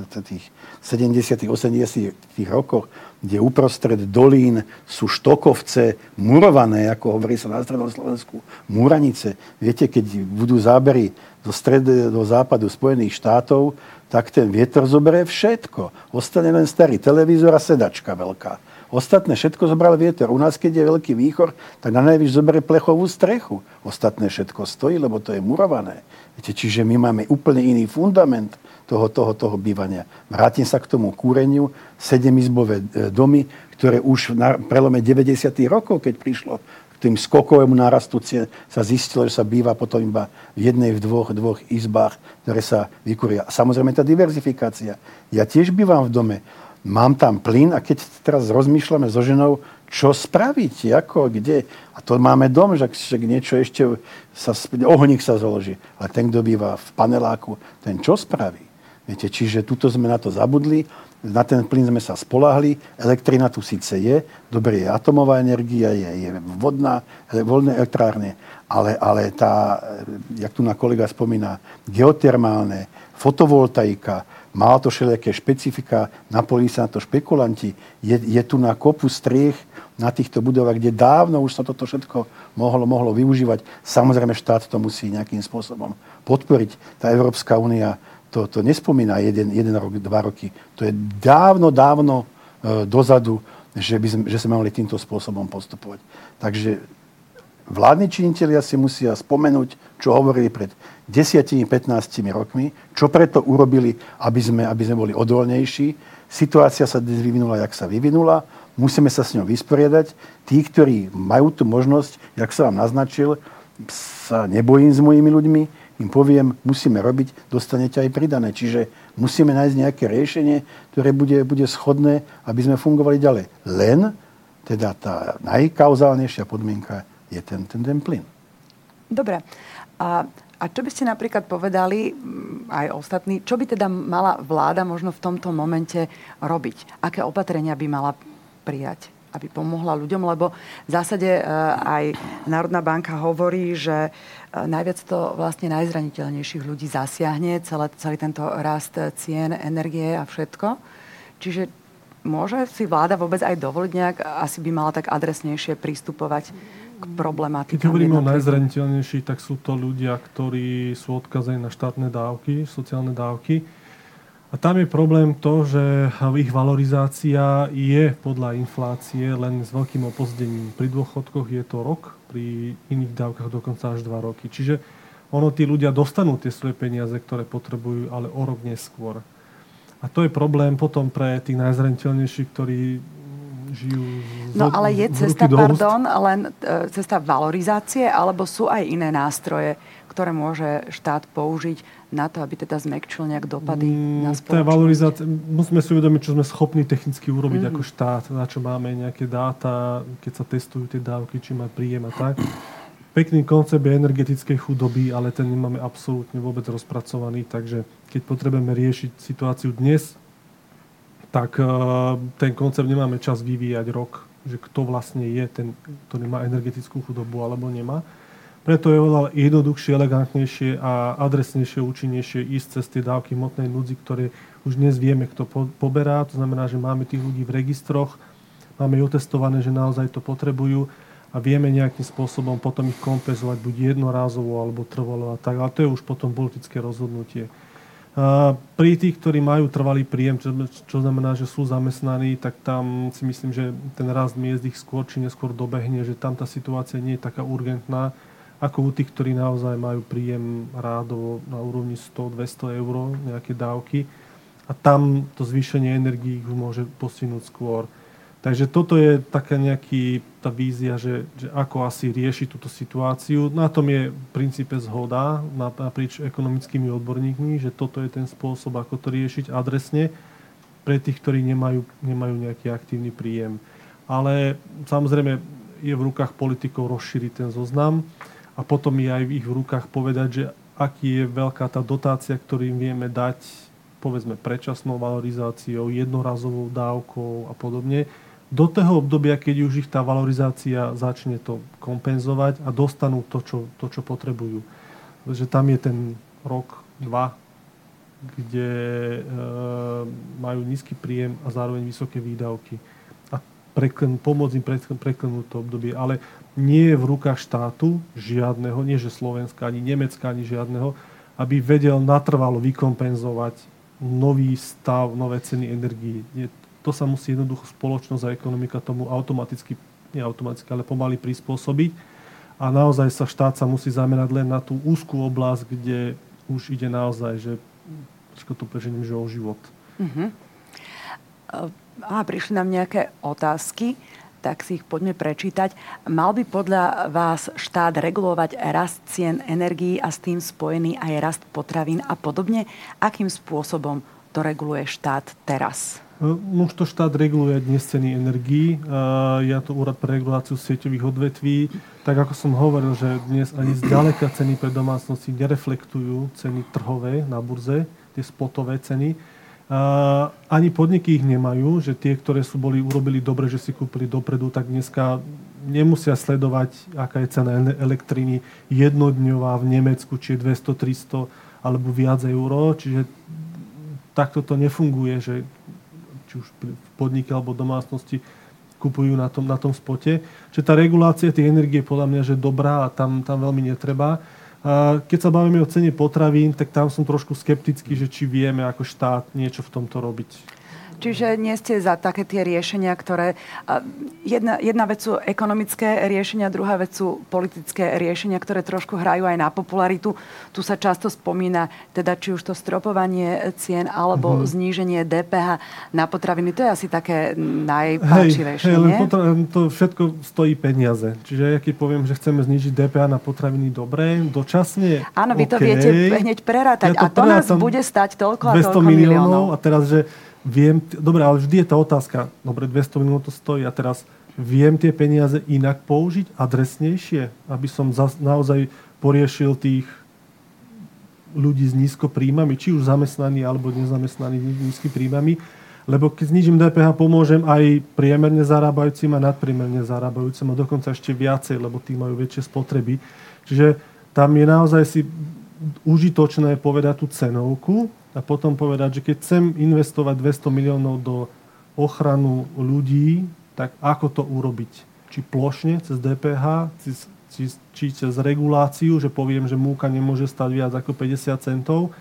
[SPEAKER 4] z tých 70 80 rokoch, kde uprostred dolín sú štokovce murované, ako hovorí sa na strednom Slovensku, muranice. Viete, keď budú zábery do, stred, do západu Spojených štátov, tak ten vietor zoberie všetko. Ostane len starý televízor a sedačka veľká. Ostatné všetko zobral vietor. U nás, keď je veľký výchor, tak na najvyš zoberie plechovú strechu. Ostatné všetko stojí, lebo to je murované. Viete, čiže my máme úplne iný fundament toho, toho, toho bývania. Vrátim sa k tomu kúreniu. Sedemizbové e, domy, ktoré už na prelome 90. rokov, keď prišlo k tým skokovému nárastu cien, sa zistilo, že sa býva potom iba v jednej, v dvoch, dvoch izbách, ktoré sa vykúria. Samozrejme tá diverzifikácia. Ja tiež bývam v dome mám tam plyn a keď teraz rozmýšľame so ženou, čo spraviť, ako, kde. A to máme dom, že, že niečo ešte, sa, ohník sa zloží. Ale ten, kto býva v paneláku, ten čo spraví? Viete, čiže tuto sme na to zabudli, na ten plyn sme sa spolahli, elektrina tu síce je, dobre je atomová energia, je, je vodná, voľné elektrárne, ale, ale tá, jak tu na kolega spomína, geotermálne, fotovoltaika, má to všelijaké špecifika, napojili sa na to špekulanti. Je, je tu na kopu striech na týchto budovách, kde dávno už sa toto všetko mohlo, mohlo využívať. Samozrejme, štát to musí nejakým spôsobom podporiť. Tá Európska únia to, to nespomína jeden, jeden rok, dva roky. To je dávno, dávno e, dozadu, že, by sme, že sme mali týmto spôsobom postupovať. Takže vládni činitelia si musia spomenúť, čo hovorili pred 10-15 rokmi, čo preto urobili, aby sme, aby sme boli odolnejší. Situácia sa dnes vyvinula, jak sa vyvinula. musíme sa s ňou vysporiadať. Tí, ktorí majú tú možnosť, jak sa vám naznačil, sa nebojím s mojimi ľuďmi, im poviem, musíme robiť, dostanete aj pridané. Čiže musíme nájsť nejaké riešenie, ktoré bude, bude schodné, aby sme fungovali ďalej. Len teda tá najkauzálnejšia podmienka je ten, ten, ten plyn.
[SPEAKER 1] Dobre. A, a čo by ste napríklad povedali, mm, aj ostatní, čo by teda mala vláda možno v tomto momente robiť? Aké opatrenia by mala prijať? aby pomohla ľuďom, lebo v zásade e, aj Národná banka hovorí, že e, najviac to vlastne najzraniteľnejších ľudí zasiahne, celé, celý tento rast cien, energie a všetko. Čiže môže si vláda vôbec aj dovoliť nejak, asi by mala tak adresnejšie pristupovať k problematike.
[SPEAKER 2] Keď hovoríme o najzraniteľnejších, tak sú to ľudia, ktorí sú odkazení na štátne dávky, sociálne dávky. A tam je problém to, že ich valorizácia je podľa inflácie len s veľkým opozdením. Pri dôchodkoch je to rok, pri iných dávkach dokonca až dva roky. Čiže ono tí ľudia dostanú tie svoje peniaze, ktoré potrebujú, ale o rok neskôr. A to je problém potom pre tých najzraniteľnejších, ktorí žijú
[SPEAKER 1] No ale je cesta, pardon, len e, cesta valorizácie, alebo sú aj iné nástroje, ktoré môže štát použiť na to, aby teda zmekčil nejak dopady mm, na spoločnosť?
[SPEAKER 2] valorizácia, musíme si uvedomiť, čo sme schopní technicky urobiť mm-hmm. ako štát, na čo máme nejaké dáta, keď sa testujú tie dávky, či má príjem a tak. Pekný koncept je energetickej chudoby, ale ten nemáme absolútne vôbec rozpracovaný, takže keď potrebujeme riešiť situáciu dnes, tak uh, ten koncept nemáme čas vyvíjať rok, že kto vlastne je ten, ktorý má energetickú chudobu alebo nemá. Preto je oveľa jednoduchšie, elegantnejšie a adresnejšie, účinnejšie ísť cez tie dávky hmotnej núdzi, ktoré už dnes vieme, kto po, poberá. To znamená, že máme tých ľudí v registroch, máme otestované, že naozaj to potrebujú a vieme nejakým spôsobom potom ich kompenzovať buď jednorázovo alebo trvalo a tak. Ale to je už potom politické rozhodnutie. A pri tých, ktorí majú trvalý príjem, čo, čo znamená, že sú zamestnaní, tak tam si myslím, že ten rast miest ich skôr či neskôr dobehne, že tam tá situácia nie je taká urgentná ako u tých, ktorí naozaj majú príjem rádovo na úrovni 100-200 eur, nejaké dávky. A tam to zvýšenie energií ich môže posunúť skôr. Takže toto je taká nejaký, tá vízia, že, že ako asi riešiť túto situáciu. Na tom je v princípe zhoda naprieč ekonomickými odborníkmi, že toto je ten spôsob, ako to riešiť adresne pre tých, ktorí nemajú, nemajú nejaký aktívny príjem. Ale samozrejme je v rukách politikov rozšíriť ten zoznam a potom je aj v ich rukách povedať, že aký je veľká tá dotácia, ktorú im vieme dať, povedzme predčasnou valorizáciou, jednorazovou dávkou a podobne, do toho obdobia, keď už ich tá valorizácia začne to kompenzovať a dostanú to, čo, to, čo potrebujú. Takže tam je ten rok, dva, kde e, majú nízky príjem a zároveň vysoké výdavky. A preklen, pomôcť im preklenúť to obdobie. Ale nie je v rukách štátu žiadneho, nie že Slovenska, ani Nemecka, ani žiadneho, aby vedel natrvalo vykompenzovať nový stav, nové ceny energii. To sa musí jednoducho spoločnosť a ekonomika tomu automaticky, nie automaticky, ale pomaly prispôsobiť. A naozaj sa štát sa musí zamerať len na tú úzkú oblasť, kde už ide naozaj, že to prežením, že o život. Uh-huh.
[SPEAKER 1] A prišli nám nejaké otázky tak si ich poďme prečítať. Mal by podľa vás štát regulovať rast cien energií a s tým spojený aj rast potravín a podobne? Akým spôsobom to reguluje štát teraz?
[SPEAKER 2] No, už to štát reguluje dnes ceny energií. Ja to úrad pre reguláciu sieťových odvetví. Tak ako som hovoril, že dnes ani zďaleka ceny pre domácnosti nereflektujú ceny trhové na burze, tie spotové ceny ani podniky ich nemajú, že tie, ktoré sú boli, urobili dobre, že si kúpili dopredu, tak dneska nemusia sledovať, aká je cena elektriny jednodňová v Nemecku, či je 200, 300 alebo viac euro. Čiže takto to nefunguje, že či už v podnike alebo domácnosti kupujú na tom, na tom spote. Čiže tá regulácia tej energie podľa mňa, že dobrá a tam, tam veľmi netreba. Keď sa bavíme o cene potravín, tak tam som trošku skeptický, že či vieme ako štát niečo v tomto robiť.
[SPEAKER 1] Čiže nie ste za také tie riešenia, ktoré... Jedna, jedna vec sú ekonomické riešenia, druhá vec sú politické riešenia, ktoré trošku hrajú aj na popularitu. Tu sa často spomína, teda či už to stropovanie cien alebo mm-hmm. zníženie DPH na potraviny. To je asi také najpáčivejšie, hej, hej?
[SPEAKER 2] Potra- to všetko stojí peniaze. Čiže ja keď poviem, že chceme znížiť DPH na potraviny, dobre, dočasne,
[SPEAKER 1] Áno, vy okay. to viete hneď prerátať. Ja to a to nás bude stať toľko a toľko miliónov. miliónov.
[SPEAKER 2] A teraz, že viem, dobre, ale vždy je tá otázka, dobre, 200 miliónov to stojí a teraz viem tie peniaze inak použiť, adresnejšie, aby som zas, naozaj poriešil tých ľudí s nízko príjmami, či už zamestnaní alebo nezamestnaní nízky príjmami. Lebo keď znižím DPH, pomôžem aj priemerne zarábajúcim a nadpriemerne zarábajúcim a dokonca ešte viacej, lebo tí majú väčšie spotreby. Čiže tam je naozaj si užitočné povedať tú cenovku a potom povedať, že keď chcem investovať 200 miliónov do ochranu ľudí, tak ako to urobiť? Či plošne cez DPH, či, či, či cez reguláciu, že poviem, že múka nemôže stať viac ako 50 centov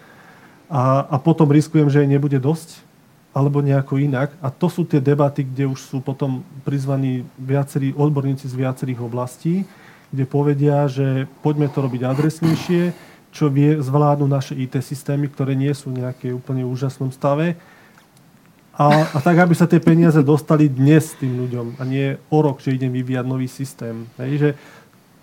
[SPEAKER 2] a, a potom riskujem, že jej nebude dosť, alebo nejako inak. A to sú tie debaty, kde už sú potom prizvaní viacerí odborníci z viacerých oblastí, kde povedia, že poďme to robiť adresnejšie, čo vie zvládnu naše IT systémy, ktoré nie sú nejaké úplne úžasnom stave. A, a tak, aby sa tie peniaze dostali dnes tým ľuďom a nie o rok, že idem vyvíjať nový systém. Hej, že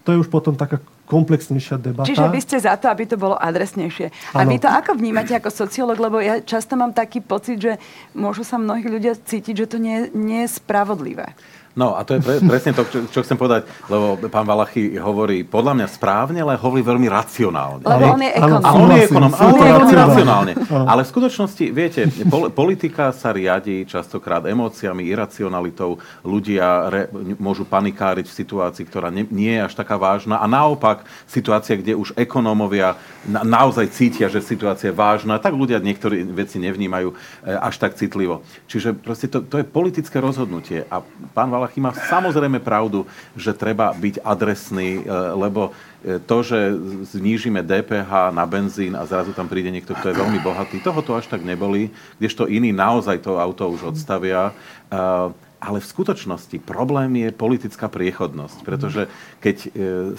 [SPEAKER 2] to je už potom taká komplexnejšia debata.
[SPEAKER 1] Čiže vy ste za to, aby to bolo adresnejšie. A ano. vy to ako vnímate ako sociológ? Lebo ja často mám taký pocit, že môžu sa mnohí ľudia cítiť, že to nie, nie je spravodlivé.
[SPEAKER 3] No a to je pre, presne to, čo, čo chcem povedať, lebo pán Valachy hovorí podľa mňa správne, ale hovorí veľmi racionálne.
[SPEAKER 1] Lebo on je ekonom.
[SPEAKER 3] A on je ekonom, ale on je veľmi racionálne. Ale v skutočnosti, viete, pol, politika sa riadi častokrát emóciami, iracionalitou. Ľudia re, môžu panikáriť v situácii, ktorá ne, nie je až taká vážna. A naopak, situácia, kde už ekonómovia na, naozaj cítia, že situácia je vážna, tak ľudia niektorí veci nevnímajú e, až tak citlivo. Čiže proste to, to je politické rozhodnutie. A pán Valachy Valachy má samozrejme pravdu, že treba byť adresný, e, lebo e, to, že znížime DPH na benzín a zrazu tam príde niekto, kto je veľmi bohatý, toho to až tak neboli, kdežto iní naozaj to auto už odstavia. E, ale v skutočnosti problém je politická priechodnosť, pretože keď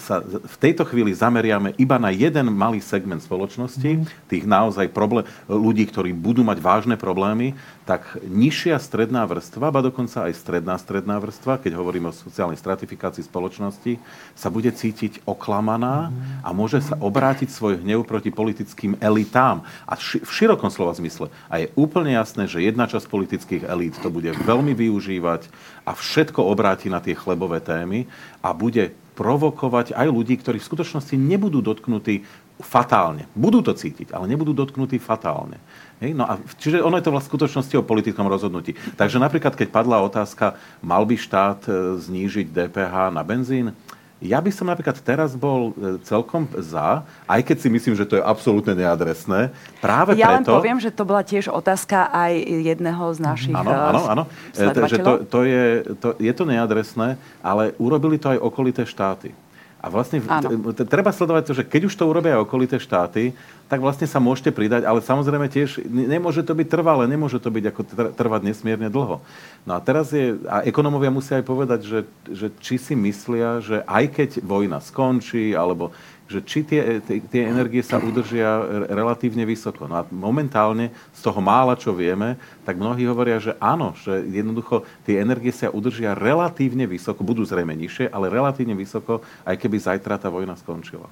[SPEAKER 3] sa v tejto chvíli zameriame iba na jeden malý segment spoločnosti, tých naozaj problém, ľudí, ktorí budú mať vážne problémy, tak nižšia stredná vrstva, ba dokonca aj stredná stredná vrstva, keď hovoríme o sociálnej stratifikácii spoločnosti, sa bude cítiť oklamaná a môže sa obrátiť svoj hnev proti politickým elitám. A v širokom slova zmysle. A je úplne jasné, že jedna časť politických elít to bude veľmi využívať a všetko obráti na tie chlebové témy a bude provokovať aj ľudí, ktorí v skutočnosti nebudú dotknutí fatálne. Budú to cítiť, ale nebudú dotknutí fatálne. Hej? No a, čiže ono je to v skutočnosti o politickom rozhodnutí. Takže napríklad, keď padla otázka, mal by štát e, znížiť DPH na benzín, ja by som napríklad teraz bol e, celkom za, aj keď si myslím, že to je absolútne neadresné. Práve
[SPEAKER 1] ja
[SPEAKER 3] preto...
[SPEAKER 1] len poviem, že to bola tiež otázka aj jedného z našich
[SPEAKER 3] Áno, e, áno, áno. E, že to, to, je, to, je to neadresné, ale urobili to aj okolité štáty. A vlastne Áno. treba sledovať to, že keď už to urobia okolité štáty, tak vlastne sa môžete pridať, ale samozrejme tiež nemôže to byť trvalé, nemôže to byť ako trvať nesmierne dlho. No a teraz je, a ekonomovia musia aj povedať, že, že či si myslia, že aj keď vojna skončí, alebo že či tie, tie, tie energie sa udržia relatívne vysoko. No a momentálne z toho mála, čo vieme, tak mnohí hovoria, že áno, že jednoducho tie energie sa udržia relatívne vysoko, budú zrejme nižšie, ale relatívne vysoko, aj keby zajtra tá vojna skončila.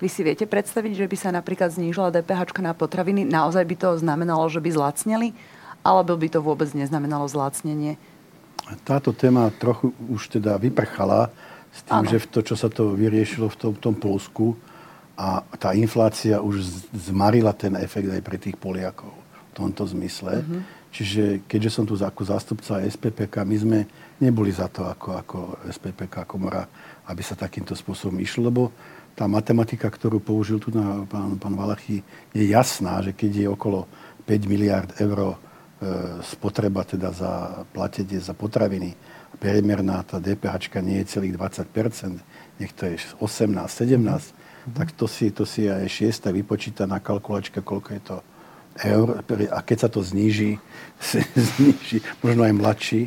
[SPEAKER 1] Vy si viete predstaviť, že by sa napríklad znížila DPH na potraviny? Naozaj by to znamenalo, že by zlacneli? Alebo by to vôbec neznamenalo zlacnenie?
[SPEAKER 4] Táto téma trochu už teda vyprchala s tým, ano. že to, čo sa to vyriešilo v tom, tom Polsku a tá inflácia už zmarila ten efekt aj pre tých Poliakov v tomto zmysle. Uh-huh. Čiže keďže som tu ako zástupca SPPK, my sme neboli za to ako, ako SPPK komora, aby sa takýmto spôsobom išlo, lebo tá matematika, ktorú použil tu na pán, pán Valachy, je jasná, že keď je okolo 5 miliard eur e, spotreba teda za platenie za potraviny priemerná tá DPH nie je celých 20%, nech to je 18, 17, mm-hmm. tak to si, to si aj šiesta vypočíta na kalkulačke, koľko je to eur a keď sa to zníži, zníži možno aj mladší,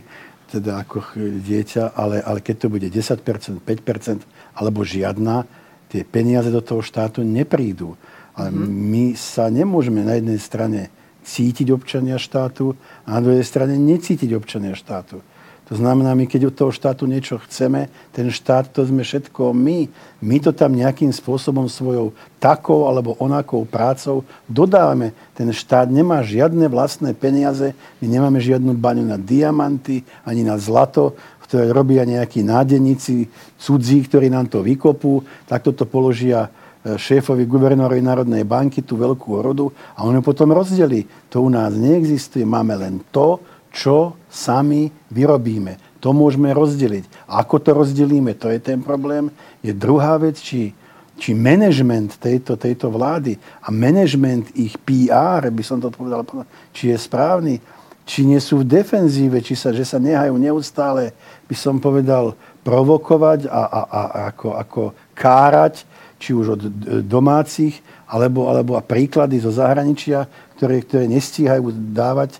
[SPEAKER 4] teda ako dieťa, ale, ale keď to bude 10%, 5% alebo žiadna, tie peniaze do toho štátu neprídu. Ale mm-hmm. my sa nemôžeme na jednej strane cítiť občania štátu a na druhej strane necítiť občania štátu. To znamená, my keď od toho štátu niečo chceme, ten štát to sme všetko my. My to tam nejakým spôsobom svojou takou alebo onakou prácou dodávame. Ten štát nemá žiadne vlastné peniaze, my nemáme žiadnu baňu na diamanty ani na zlato, ktoré robia nejakí nádenníci cudzí, ktorí nám to vykopú, takto to položia e, šéfovi guvernórovi Národnej banky, tú veľkú rodu a on ju potom rozdelí. To u nás neexistuje, máme len to, čo sami vyrobíme. To môžeme rozdeliť. Ako to rozdelíme, to je ten problém. Je druhá vec, či, či management tejto, tejto vlády a management ich PR, by som to povedal, či je správny, či nie sú v defenzíve, či sa, že sa nehajú neustále, by som povedal, provokovať a, a, a ako, ako kárať, či už od domácich, alebo, alebo a príklady zo zahraničia, ktoré, ktoré nestíhajú dávať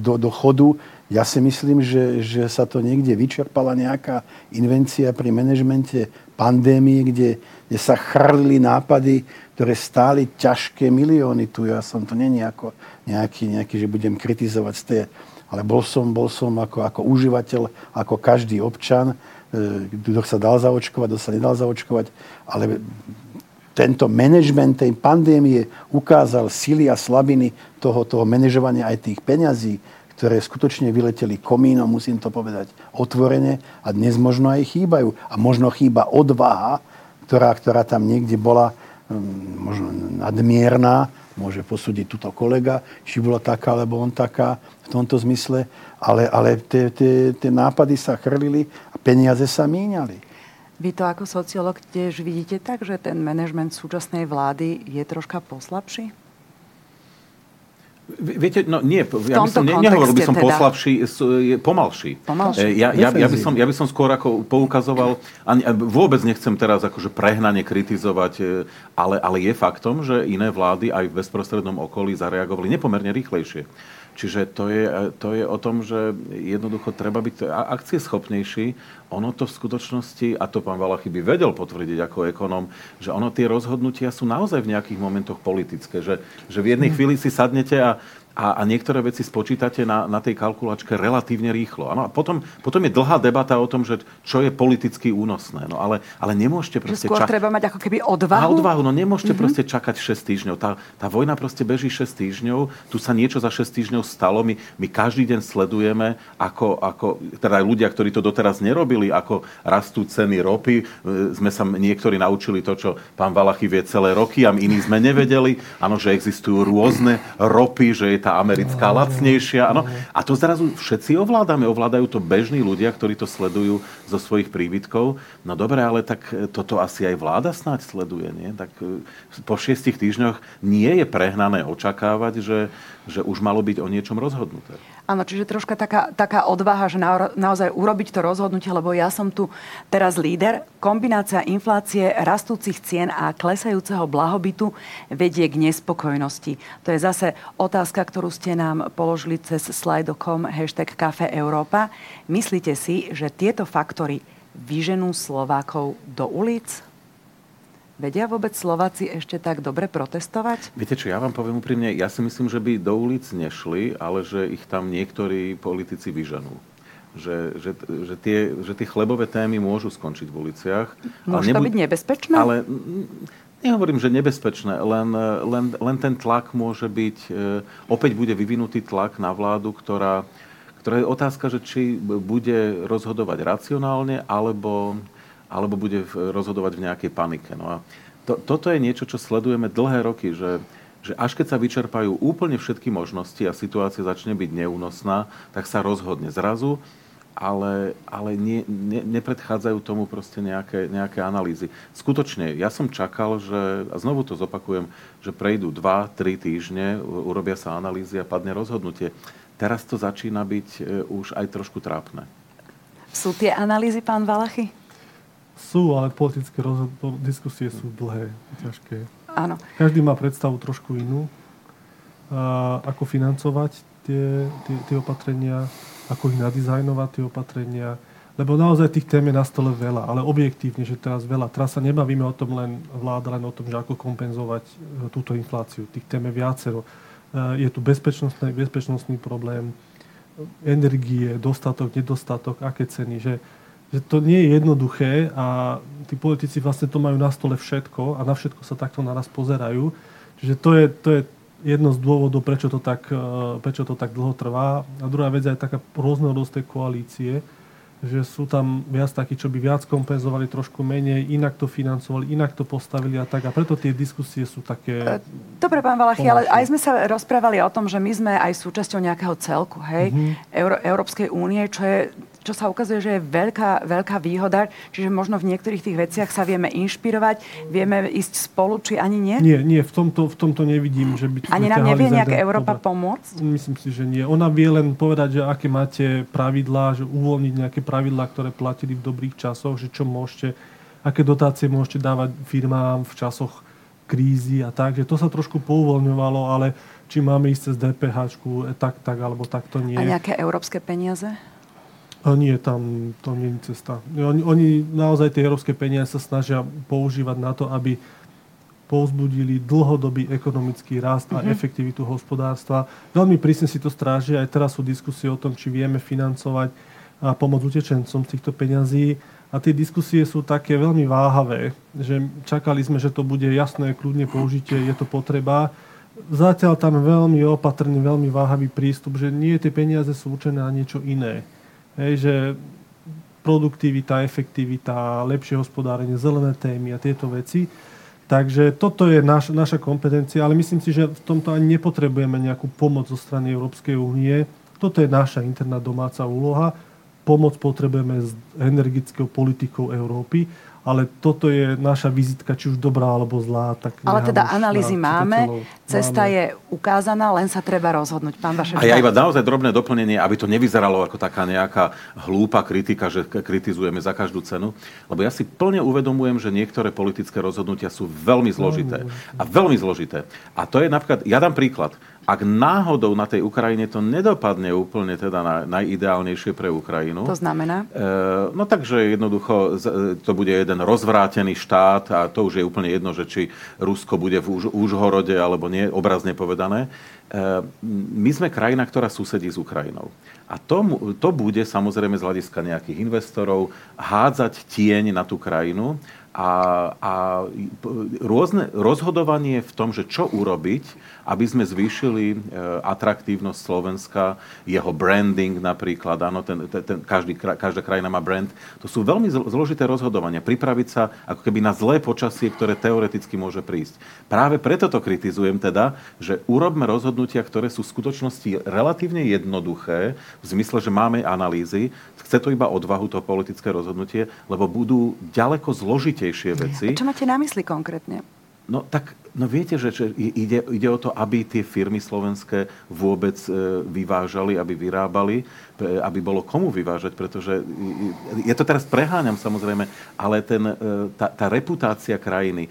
[SPEAKER 4] do, do chodu. Ja si myslím, že, že sa to niekde vyčerpala nejaká invencia pri manažmente pandémie, kde, kde sa chrlili nápady, ktoré stáli ťažké milióny. Tu ja som to není ako nejaký, nejaký, že budem kritizovať z tie, ale bol som, bol som ako, ako užívateľ, ako každý občan, e, kto sa dal zaočkovať, kto sa nedal zaočkovať, ale tento management tej pandémie ukázal sily a slabiny toho, toho manažovania aj tých peňazí, ktoré skutočne vyleteli komínom, musím to povedať otvorene, a dnes možno aj chýbajú. A možno chýba odvaha, ktorá, ktorá tam niekde bola hm, možno nadmierna, môže posúdiť túto kolega, či bola taká, alebo on taká v tomto zmysle, ale, ale tie nápady sa chrlili a peniaze sa míňali.
[SPEAKER 1] Vy to ako sociolog tiež vidíte tak, že ten manažment súčasnej vlády je troška poslabší?
[SPEAKER 3] Viete, no nie, ja by som, ne, nehovoril by som teda. poslabší, je pomalší.
[SPEAKER 1] pomalší.
[SPEAKER 3] E, ja, ja, ja, by som, ja by som skôr ako poukazoval, ani, vôbec nechcem teraz akože prehnane kritizovať, e, ale, ale je faktom, že iné vlády aj v bezprostrednom okolí zareagovali nepomerne rýchlejšie. Čiže to je, to je o tom, že jednoducho treba byť akcieschopnejší. Ono to v skutočnosti, a to pán Valachy by vedel potvrdiť ako ekonóm, že ono tie rozhodnutia sú naozaj v nejakých momentoch politické. Že, že v jednej hm. chvíli si sadnete a a, a niektoré veci spočítate na, na tej kalkulačke relatívne rýchlo. Ano, a potom, potom je dlhá debata o tom, že čo je politicky únosné. No ale, ale nemôžete proste...
[SPEAKER 1] Skôr čak... treba mať ako keby odvahu?
[SPEAKER 3] A odvahu, no nemôžete mm-hmm. proste čakať 6 týždňov. Tá, tá vojna proste beží 6 týždňov, tu sa niečo za 6 týždňov stalo, my, my každý deň sledujeme, ako, ako, teda aj ľudia, ktorí to doteraz nerobili, ako rastú ceny ropy. E, sme sa niektorí naučili to, čo pán Valachy vie celé roky a iní sme nevedeli. Áno, že existujú rôzne ropy, že je tá americká lacnejšia. Ano. A to zrazu všetci ovládame. Ovládajú to bežní ľudia, ktorí to sledujú zo svojich príbytkov. No dobre, ale tak e, toto asi aj vláda snáď sleduje. Nie? Tak e, po šiestich týždňoch nie je prehnané očakávať, že, že už malo byť o niečom rozhodnuté.
[SPEAKER 1] Áno, čiže troška taká, taká odvaha, že na, naozaj urobiť to rozhodnutie, lebo ja som tu teraz líder. Kombinácia inflácie, rastúcich cien a klesajúceho blahobytu vedie k nespokojnosti. To je zase otázka, ktorú ste nám položili cez slajdo.com hashtag Cafe Európa. Myslíte si, že tieto faktory vyženú Slovákov do ulic? Vedia vôbec Slováci ešte tak dobre protestovať?
[SPEAKER 3] Viete čo, ja vám poviem úprimne, ja si myslím, že by do ulic nešli, ale že ich tam niektorí politici vyženú. Že, že, že, tie, že tie chlebové témy môžu skončiť v uliciach.
[SPEAKER 1] Môže to byť nebezpečné?
[SPEAKER 3] Ale nehovorím, že nebezpečné, len, len, len ten tlak môže byť, e, opäť bude vyvinutý tlak na vládu, ktorá, ktorá je otázka, že či bude rozhodovať racionálne, alebo alebo bude rozhodovať v nejakej panike. No a to, toto je niečo, čo sledujeme dlhé roky, že, že až keď sa vyčerpajú úplne všetky možnosti a situácia začne byť neúnosná, tak sa rozhodne zrazu, ale, ale nie, ne, nepredchádzajú tomu proste nejaké, nejaké analýzy. Skutočne, ja som čakal, že, a znovu to zopakujem, že prejdú 2-3 týždne, urobia sa analýzy a padne rozhodnutie. Teraz to začína byť e, už aj trošku trápne.
[SPEAKER 1] Sú tie analýzy, pán Valachy?
[SPEAKER 2] Sú, ale politické rozhod- diskusie sú dlhé, ťažké.
[SPEAKER 1] Áno.
[SPEAKER 2] Každý má predstavu trošku inú. ako financovať tie, tie, tie opatrenia, ako ich nadizajnovať, tie opatrenia. Lebo naozaj tých tém je na stole veľa, ale objektívne, že teraz veľa. Teraz sa nebavíme o tom len vláda, len o tom, že ako kompenzovať e, túto infláciu. Tých tém je viacero. E, je tu bezpečnostný, bezpečnostný problém, energie, dostatok, nedostatok, aké ceny. Že, že to nie je jednoduché a tí politici vlastne to majú na stole všetko a na všetko sa takto naraz pozerajú. Čiže to je, to je jedno z dôvodov, prečo to tak, e, prečo to tak dlho trvá. A druhá vec je taká rôznorodosť tej koalície, že sú tam viac takí, čo by viac kompenzovali trošku menej, inak to financovali, inak to postavili a tak. A preto tie diskusie sú také...
[SPEAKER 1] E, dobre, pán Valachy, ale aj sme sa rozprávali o tom, že my sme aj súčasťou nejakého celku, hej, mm-hmm. Euró- Európskej únie, čo je čo sa ukazuje, že je veľká, veľká výhoda, čiže možno v niektorých tých veciach sa vieme inšpirovať, vieme ísť spolu, či ani nie?
[SPEAKER 2] Nie, nie, v tomto, v tomto nevidím, že by...
[SPEAKER 1] Ani nám nevie nejaká Európa pomôcť?
[SPEAKER 2] Myslím si, že nie. Ona vie len povedať, že aké máte pravidlá, že uvoľniť nejaké pravidlá, ktoré platili v dobrých časoch, že čo môžete, aké dotácie môžete dávať firmám v časoch krízy a tak, že to sa trošku pouvoľňovalo, ale či máme ísť cez DPH, tak, tak, alebo tak to nie.
[SPEAKER 1] A nejaké európske peniaze?
[SPEAKER 2] A nie, tam to nie je cesta. Oni, oni naozaj tie európske peniaze sa snažia používať na to, aby povzbudili dlhodobý ekonomický rast a mm-hmm. efektivitu hospodárstva. Veľmi prísne si to strážia. Aj teraz sú diskusie o tom, či vieme financovať a pomôcť utečencom z týchto peňazí. A tie diskusie sú také veľmi váhavé, že čakali sme, že to bude jasné, kľudne použitie, je to potreba. Zatiaľ tam veľmi opatrný, veľmi váhavý prístup, že nie tie peniaze sú určené na niečo iné. Hej, že produktivita, efektivita, lepšie hospodárenie, zelené témy a tieto veci. Takže toto je naš, naša kompetencia, ale myslím si, že v tomto ani nepotrebujeme nejakú pomoc zo strany Európskej únie. Toto je naša interná domáca úloha. Pomoc potrebujeme s energickou politikou Európy ale toto je naša vizitka, či už dobrá alebo zlá. Tak
[SPEAKER 1] ale teda analýzy máme, cesta máme. je ukázaná, len sa treba rozhodnúť. Pán
[SPEAKER 3] Vašečka. A ja iba naozaj drobné doplnenie, aby to nevyzeralo ako taká nejaká hlúpa kritika, že kritizujeme za každú cenu. Lebo ja si plne uvedomujem, že niektoré politické rozhodnutia sú veľmi zložité. A veľmi zložité. A to je napríklad, ja dám príklad ak náhodou na tej Ukrajine to nedopadne úplne teda na, najideálnejšie pre Ukrajinu.
[SPEAKER 1] To znamená?
[SPEAKER 3] E, no takže jednoducho to bude jeden rozvrátený štát a to už je úplne jedno, že či Rusko bude v Už, Užhorode alebo nie, obrazne povedané. E, my sme krajina, ktorá susedí s Ukrajinou. A to, to bude samozrejme z hľadiska nejakých investorov hádzať tieň na tú krajinu a, a rôzne rozhodovanie v tom, že čo urobiť, aby sme zvýšili e, atraktívnosť Slovenska, jeho branding napríklad, áno, ten, ten, ten, každý, každá krajina má brand. To sú veľmi zložité rozhodovania. Pripraviť sa ako keby na zlé počasie, ktoré teoreticky môže prísť. Práve preto to kritizujem teda, že urobme rozhodnutia, ktoré sú v skutočnosti relatívne jednoduché, v zmysle, že máme analýzy, chce to iba odvahu, to politické rozhodnutie, lebo budú ďaleko zložitejšie veci.
[SPEAKER 1] A čo máte na mysli konkrétne?
[SPEAKER 3] No tak, no viete, že, že ide, ide o to, aby tie firmy slovenské vôbec e, vyvážali, aby vyrábali, aby bolo komu vyvážať, pretože je to teraz preháňam samozrejme, ale ten, e, tá, tá reputácia krajiny, e,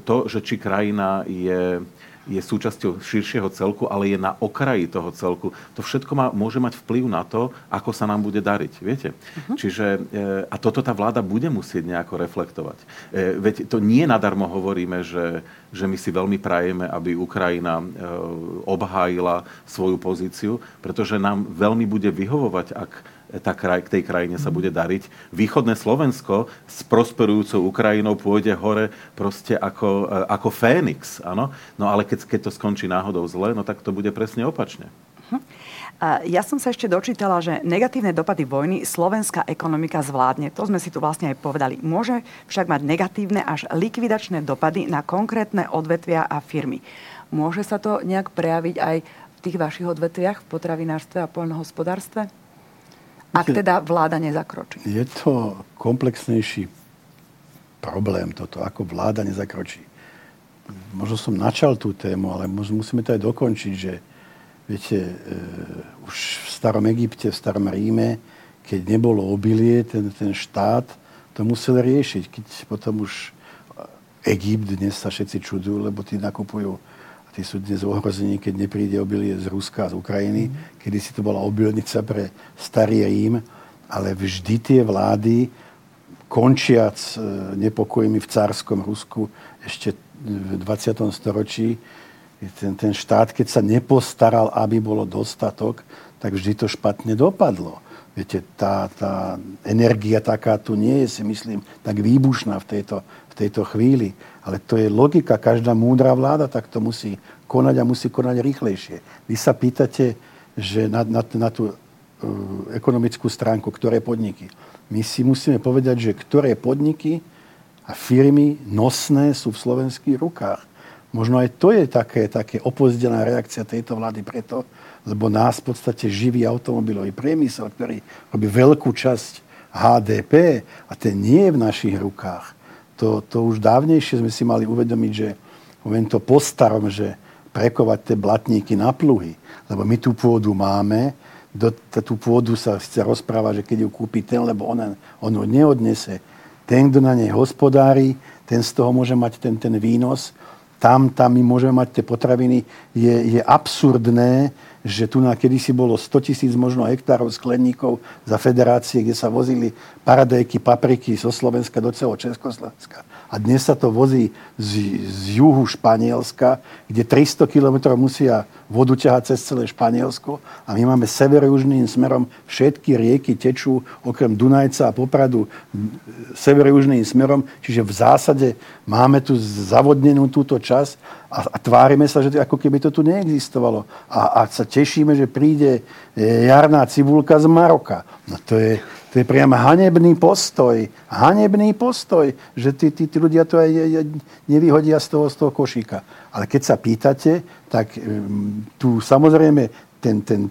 [SPEAKER 3] to, že či krajina je je súčasťou širšieho celku, ale je na okraji toho celku. To všetko má, môže mať vplyv na to, ako sa nám bude dariť. Viete? Uh-huh. Čiže, e, a toto tá vláda bude musieť nejako reflektovať. E, veď to nie nadarmo hovoríme, že, že my si veľmi prajeme, aby Ukrajina e, obhájila svoju pozíciu, pretože nám veľmi bude vyhovovať, ak tá kraj, tej krajine sa bude dariť. Východné Slovensko s prosperujúcou Ukrajinou pôjde hore proste ako, e, ako Fénix. Áno? No ale keď, keď to skončí náhodou zle, no tak to bude presne opačne.
[SPEAKER 1] Ja som sa ešte dočítala, že negatívne dopady vojny slovenská ekonomika zvládne. To sme si tu vlastne aj povedali. Môže však mať negatívne až likvidačné dopady na konkrétne odvetvia a firmy. Môže sa to nejak prejaviť aj v tých vašich odvetviach, v potravinárstve a poľnohospodárstve? Ak teda vláda nezakročí.
[SPEAKER 4] Je to komplexnejší problém toto, ako vláda nezakročí. Možno som načal tú tému, ale musíme to aj dokončiť, že viete, e, už v starom Egypte, v starom Ríme, keď nebolo obilie, ten, ten štát to musel riešiť. Keď potom už Egypt, dnes sa všetci čudujú, lebo tí nakupujú Tí sú dnes ohrození, keď nepríde obilie z Ruska, z Ukrajiny. Mm. Kedy si to bola obilnica pre starý Rím. Ale vždy tie vlády, končiac e, nepokojmi v cárskom Rusku ešte v 20. storočí, ten, ten štát, keď sa nepostaral, aby bolo dostatok, tak vždy to špatne dopadlo. Viete, tá, tá energia taká tu nie je, si myslím, tak výbušná v tejto, v tejto chvíli. Ale to je logika. Každá múdra vláda tak to musí konať a musí konať rýchlejšie. Vy sa pýtate, že na, na, na tú uh, ekonomickú stránku, ktoré podniky. My si musíme povedať, že ktoré podniky a firmy nosné sú v slovenských rukách. Možno aj to je také, také opozdená reakcia tejto vlády preto, lebo nás v podstate živý automobilový priemysel, ktorý robí veľkú časť HDP a ten nie je v našich rukách. To, to už dávnejšie sme si mali uvedomiť, že poviem to po starom, že prekovať tie blatníky na pluhy, lebo my tú pôdu máme, do, tú pôdu sa chce rozpráva, že keď ju kúpi ten, lebo on, on ho neodnese. Ten, kto na nej hospodári, ten z toho môže mať ten, ten výnos. Tam, tam my môžeme mať tie potraviny. Je, je absurdné, že tu na kedysi bolo 100 tisíc možno hektárov skleníkov za federácie, kde sa vozili paradejky, papriky zo Slovenska do celého Československa. A dnes sa to vozí z, z juhu Španielska, kde 300 km musia vodu ťahať cez celé Španielsko. A my máme severo-južným smerom všetky rieky tečú okrem Dunajca a Popradu severo-južným smerom. Čiže v zásade máme tu zavodnenú túto časť a, a tvárime sa, že to, ako keby to tu neexistovalo. A, a sa tešíme, že príde e, jarná cibulka z Maroka. No to je, to je priam hanebný postoj. Hanebný postoj, že tí, tí, tí ľudia to aj, nevyhodia z toho, z toho košíka. Ale keď sa pýtate, tak tu samozrejme ten, ten,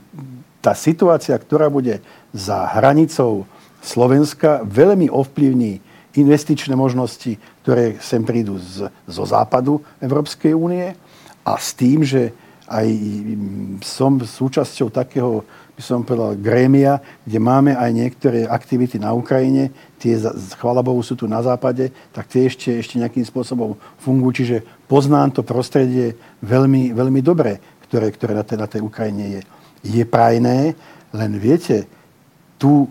[SPEAKER 4] tá situácia, ktorá bude za hranicou Slovenska, veľmi ovplyvní investičné možnosti, ktoré sem prídu z, zo západu Európskej únie a s tým, že aj som súčasťou takého by som povedal, grémia, kde máme aj niektoré aktivity na Ukrajine, tie, chvála Bohu, sú tu na západe, tak tie ešte, ešte nejakým spôsobom fungujú. Čiže poznám to prostredie veľmi, veľmi dobre, ktoré, ktoré na, tej, na tej Ukrajine je. Je prajné, len viete, tu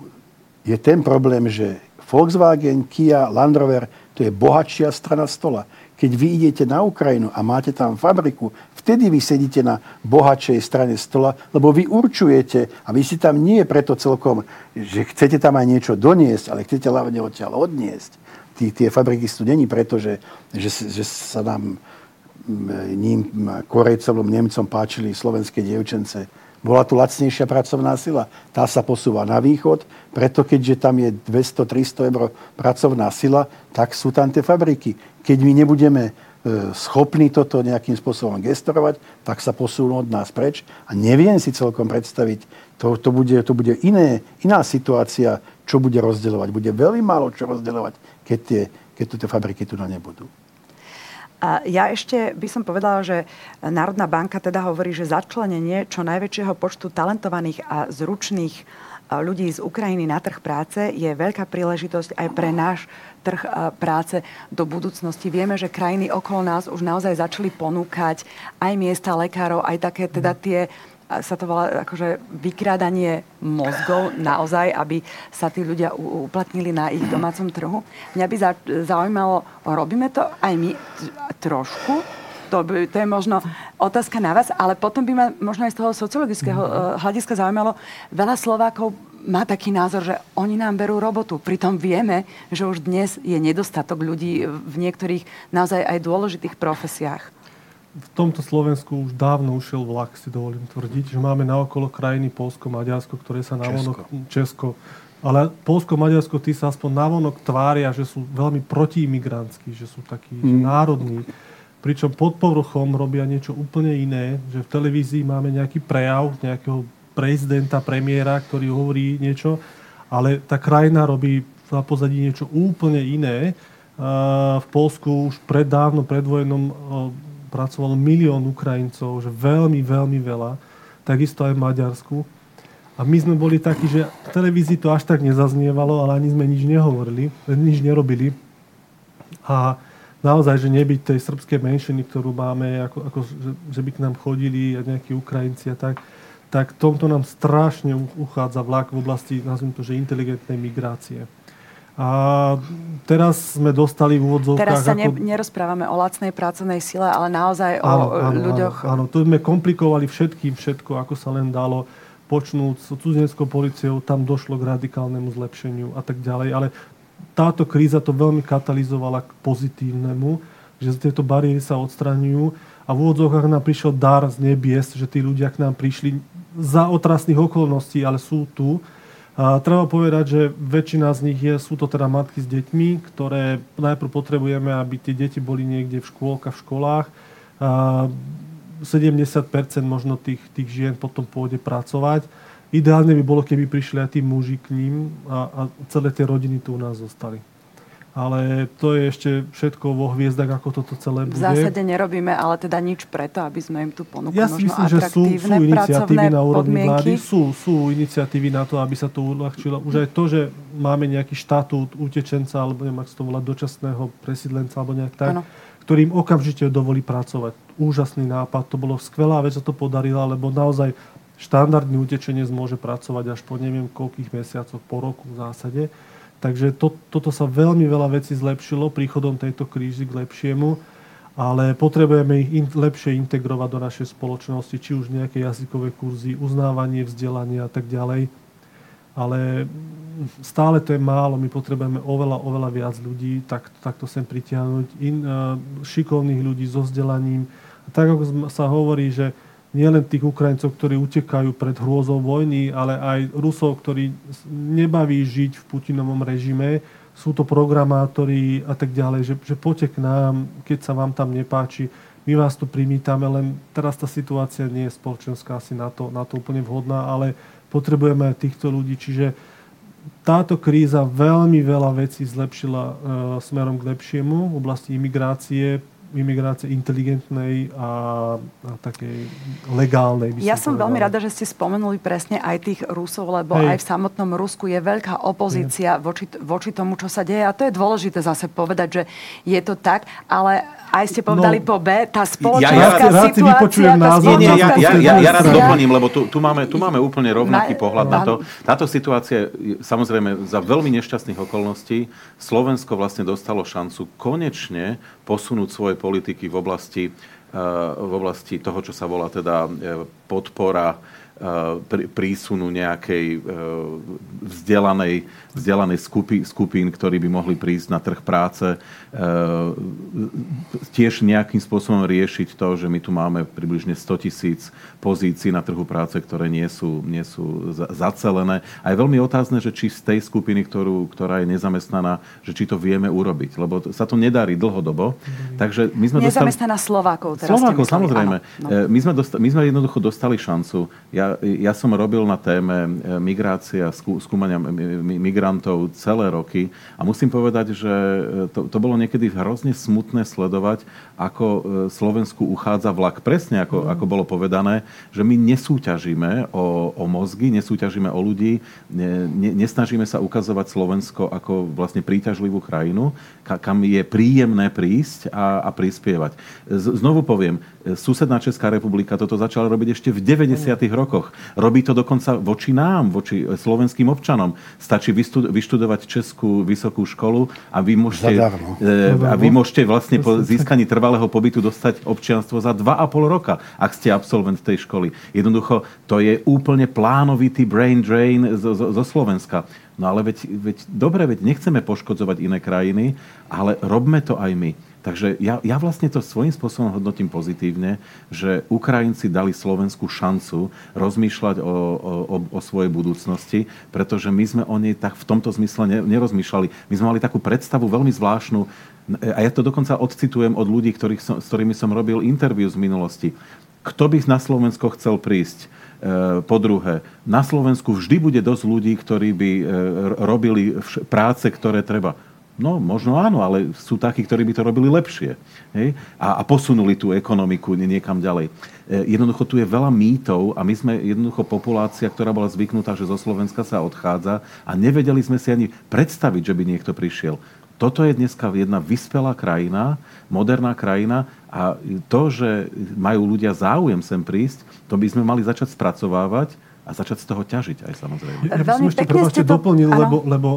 [SPEAKER 4] je ten problém, že Volkswagen, Kia, Land Rover, to je bohatšia strana stola. Keď vy idete na Ukrajinu a máte tam fabriku, vtedy vy sedíte na bohatšej strane stola, lebo vy určujete, a vy si tam nie preto celkom, že chcete tam aj niečo doniesť, ale chcete hlavne odtiaľ odniesť. Tí, tie fabriky sú není preto, že, že, že sa nám ním, Korejcom, Nemcom páčili slovenské dievčence bola tu lacnejšia pracovná sila. Tá sa posúva na východ, preto keďže tam je 200-300 eur pracovná sila, tak sú tam tie fabriky. Keď my nebudeme e, schopní toto nejakým spôsobom gestorovať, tak sa posúvnú od nás preč. A neviem si celkom predstaviť, to, to, bude, to bude iné, iná situácia, čo bude rozdeľovať. Bude veľmi málo čo rozdeľovať, keď, tie, keď tu tie fabriky tu nebudú.
[SPEAKER 1] A ja ešte by som povedala, že Národná banka teda hovorí, že začlenenie čo najväčšieho počtu talentovaných a zručných ľudí z Ukrajiny na trh práce je veľká príležitosť aj pre náš trh práce do budúcnosti. Vieme, že krajiny okolo nás už naozaj začali ponúkať aj miesta lekárov, aj také teda tie sa to volá akože vykrádanie mozgov naozaj, aby sa tí ľudia uplatnili na ich domácom trhu. Mňa by zaujímalo, robíme to aj my trošku? To, by, to je možno otázka na vás, ale potom by ma možno aj z toho sociologického mm-hmm. hľadiska zaujímalo, veľa Slovákov má taký názor, že oni nám berú robotu. Pritom vieme, že už dnes je nedostatok ľudí v niektorých naozaj aj dôležitých profesiách
[SPEAKER 2] v tomto Slovensku už dávno ušiel vlak, si dovolím tvrdiť, že máme naokolo krajiny Polsko, Maďarsko, ktoré sa navonok... Česko. Česko. Ale Polsko, Maďarsko, tí sa aspoň navonok tvária, že sú veľmi protiimigrantskí, že sú takí mm. že národní. Pričom pod povrchom robia niečo úplne iné, že v televízii máme nejaký prejav nejakého prezidenta, premiéra, ktorý hovorí niečo, ale tá krajina robí na pozadí niečo úplne iné. V Polsku už predávno, predvojenom pracovalo milión Ukrajincov, že veľmi, veľmi veľa. Takisto aj v Maďarsku. A my sme boli takí, že v televízii to až tak nezaznievalo, ale ani sme nič nehovorili, nič nerobili. A naozaj, že nebyť tej srbskej menšiny, ktorú máme, ako, ako že, že by k nám chodili nejakí Ukrajinci a tak, tak tomto nám strašne uchádza vlak v oblasti, nazvime to, že inteligentnej migrácie. A teraz sme dostali v úvodzovkách...
[SPEAKER 1] Teraz sa ako... nerozprávame o lacnej pracovnej sile, ale naozaj áno, o áno, ľuďoch...
[SPEAKER 2] Áno, áno, tu sme komplikovali všetkým všetko, ako sa len dalo s cudzinskou policiou, tam došlo k radikálnemu zlepšeniu a tak ďalej. Ale táto kríza to veľmi katalizovala k pozitívnemu, že tieto bariéry sa odstraňujú a v úvodzovkách nám prišiel dar z nebies, že tí ľudia k nám prišli za otrasných okolností, ale sú tu a treba povedať, že väčšina z nich je, sú to teda matky s deťmi, ktoré najprv potrebujeme, aby tie deti boli niekde v škôlkach, v školách. A 70% možno tých, tých žien potom pôjde pracovať. Ideálne by bolo, keby prišli aj tí muži k ním a, a celé tie rodiny tu u nás zostali ale to je ešte všetko vo hviezdach, ako toto celé bude.
[SPEAKER 1] V zásade nerobíme ale teda nič preto, aby sme im tu ponúkli
[SPEAKER 2] ja
[SPEAKER 1] možno
[SPEAKER 2] myslím, že sú, sú iniciatívy na úrovni vlády, sú, sú iniciatívy na to, aby sa to uľahčilo. Už aj to, že máme nejaký štatút utečenca, alebo neviem, ak to volá, dočasného presídlenca, alebo nejak tak, ano. Ktorým okamžite dovolí pracovať. Úžasný nápad, to bolo skvelá vec, že to podarila, lebo naozaj štandardný utečenec môže pracovať až po neviem koľkých mesiacoch, po roku v zásade Takže to, toto sa veľmi veľa vecí zlepšilo príchodom tejto krízy k lepšiemu, ale potrebujeme ich in, lepšie integrovať do našej spoločnosti, či už nejaké jazykové kurzy, uznávanie, vzdelanie a tak ďalej. Ale stále to je málo, my potrebujeme oveľa, oveľa viac ľudí, tak, takto sem pritiahnuť, in, uh, šikovných ľudí so vzdelaním. Tak ako sa hovorí, že nielen tých Ukrajincov, ktorí utekajú pred hrôzou vojny, ale aj Rusov, ktorí nebaví žiť v Putinovom režime, sú to programátori a tak ďalej, že, že poďte k nám, keď sa vám tam nepáči, my vás tu primítame, len teraz tá situácia nie je spoločenská asi na to, na to úplne vhodná, ale potrebujeme aj týchto ľudí, čiže táto kríza veľmi veľa vecí zlepšila e, smerom k lepšiemu v oblasti imigrácie, imigrácie inteligentnej a, a takej legálnej.
[SPEAKER 1] Ja som veľmi rada, že ste spomenuli presne aj tých Rusov, lebo Hej. aj v samotnom Rusku je veľká opozícia voči, voči tomu, čo sa deje. A to je dôležité zase povedať, že je to tak, ale aj ste povedali no, po B, tá spoločenská ja, ja, rád situácia...
[SPEAKER 3] názor, nie, nie, ja, ja, ja, ja rád doplním, lebo tu, tu, máme, tu máme úplne rovnaký pohľad na to. Táto situácia, samozrejme, za veľmi nešťastných okolností Slovensko vlastne dostalo šancu konečne posunúť svoje politiky v oblasti, eh, v oblasti toho, čo sa volá teda eh, podpora prísunu nejakej eh, vzdelanej vzdelanej skupín, skupín, ktorí by mohli prísť na trh práce, e, tiež nejakým spôsobom riešiť to, že my tu máme približne 100 tisíc pozícií na trhu práce, ktoré nie sú, nie sú zacelené. A je veľmi otázne, že či z tej skupiny, ktorú, ktorá je nezamestnaná, že či to vieme urobiť, lebo sa to nedarí dlhodobo. Takže my sme
[SPEAKER 1] Nezamestnaná dostali... Slovákov.
[SPEAKER 3] Teraz Slovákov, samozrejme. Áno, no. My, sme dostali, my sme jednoducho dostali šancu. Ja, ja som robil na téme e, migrácia, skúmania migrantov celé roky. A musím povedať, že e, to, to bolo niekedy hrozne smutné sledovať, ako e, Slovensku uchádza vlak. Presne ako, mm. ako bolo povedané, že my nesúťažíme o, o mozgy, nesúťažíme o ľudí, ne, ne, nesnažíme sa ukazovať Slovensko ako vlastne príťažlivú krajinu, ka, kam je príjemné prísť a, a prispievať. Z, znovu poviem, susedná Česká republika toto začala robiť ešte v 90. Mm. Rokoch. Robí to dokonca voči nám, voči slovenským občanom. Stačí vyštudovať Českú vysokú školu a vy môžete, e, a vy môžete vlastne po získaní trvalého pobytu dostať občianstvo za 2,5 roka, ak ste absolvent tej školy. Jednoducho, to je úplne plánovitý brain drain zo, zo, zo Slovenska. No ale veď, veď dobre, veď nechceme poškodzovať iné krajiny, ale robme to aj my. Takže ja, ja vlastne to svojím spôsobom hodnotím pozitívne, že Ukrajinci dali Slovensku šancu rozmýšľať o, o, o svojej budúcnosti, pretože my sme o nej tak v tomto zmysle nerozmýšľali. My sme mali takú predstavu veľmi zvláštnu, a ja to dokonca odcitujem od ľudí, ktorých som, s ktorými som robil interviu z minulosti. Kto by na Slovensko chcel prísť? E, po druhé, na Slovensku vždy bude dosť ľudí, ktorí by e, robili práce, ktoré treba No, možno áno, ale sú takí, ktorí by to robili lepšie. Hej? A, a posunuli tú ekonomiku niekam ďalej. E, jednoducho tu je veľa mýtov a my sme jednoducho populácia, ktorá bola zvyknutá, že zo Slovenska sa odchádza a nevedeli sme si ani predstaviť, že by niekto prišiel. Toto je dneska jedna vyspelá krajina, moderná krajina a to, že majú ľudia záujem sem prísť, to by sme mali začať spracovávať a začať z toho ťažiť aj samozrejme.
[SPEAKER 2] Ja by som ešte, prepáčte, to... doplnil, lebo, lebo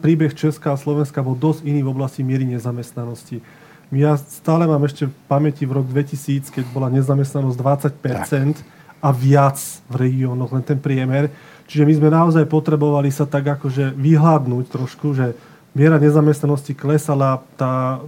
[SPEAKER 2] príbeh Česká a Slovenska bol dosť iný v oblasti miery nezamestnanosti. Ja stále mám ešte v pamäti v rok 2000, keď bola nezamestnanosť 20% tak. a viac v regiónoch, len ten priemer. Čiže my sme naozaj potrebovali sa tak akože vyhľadnúť trošku, že miera nezamestnanosti klesala, tá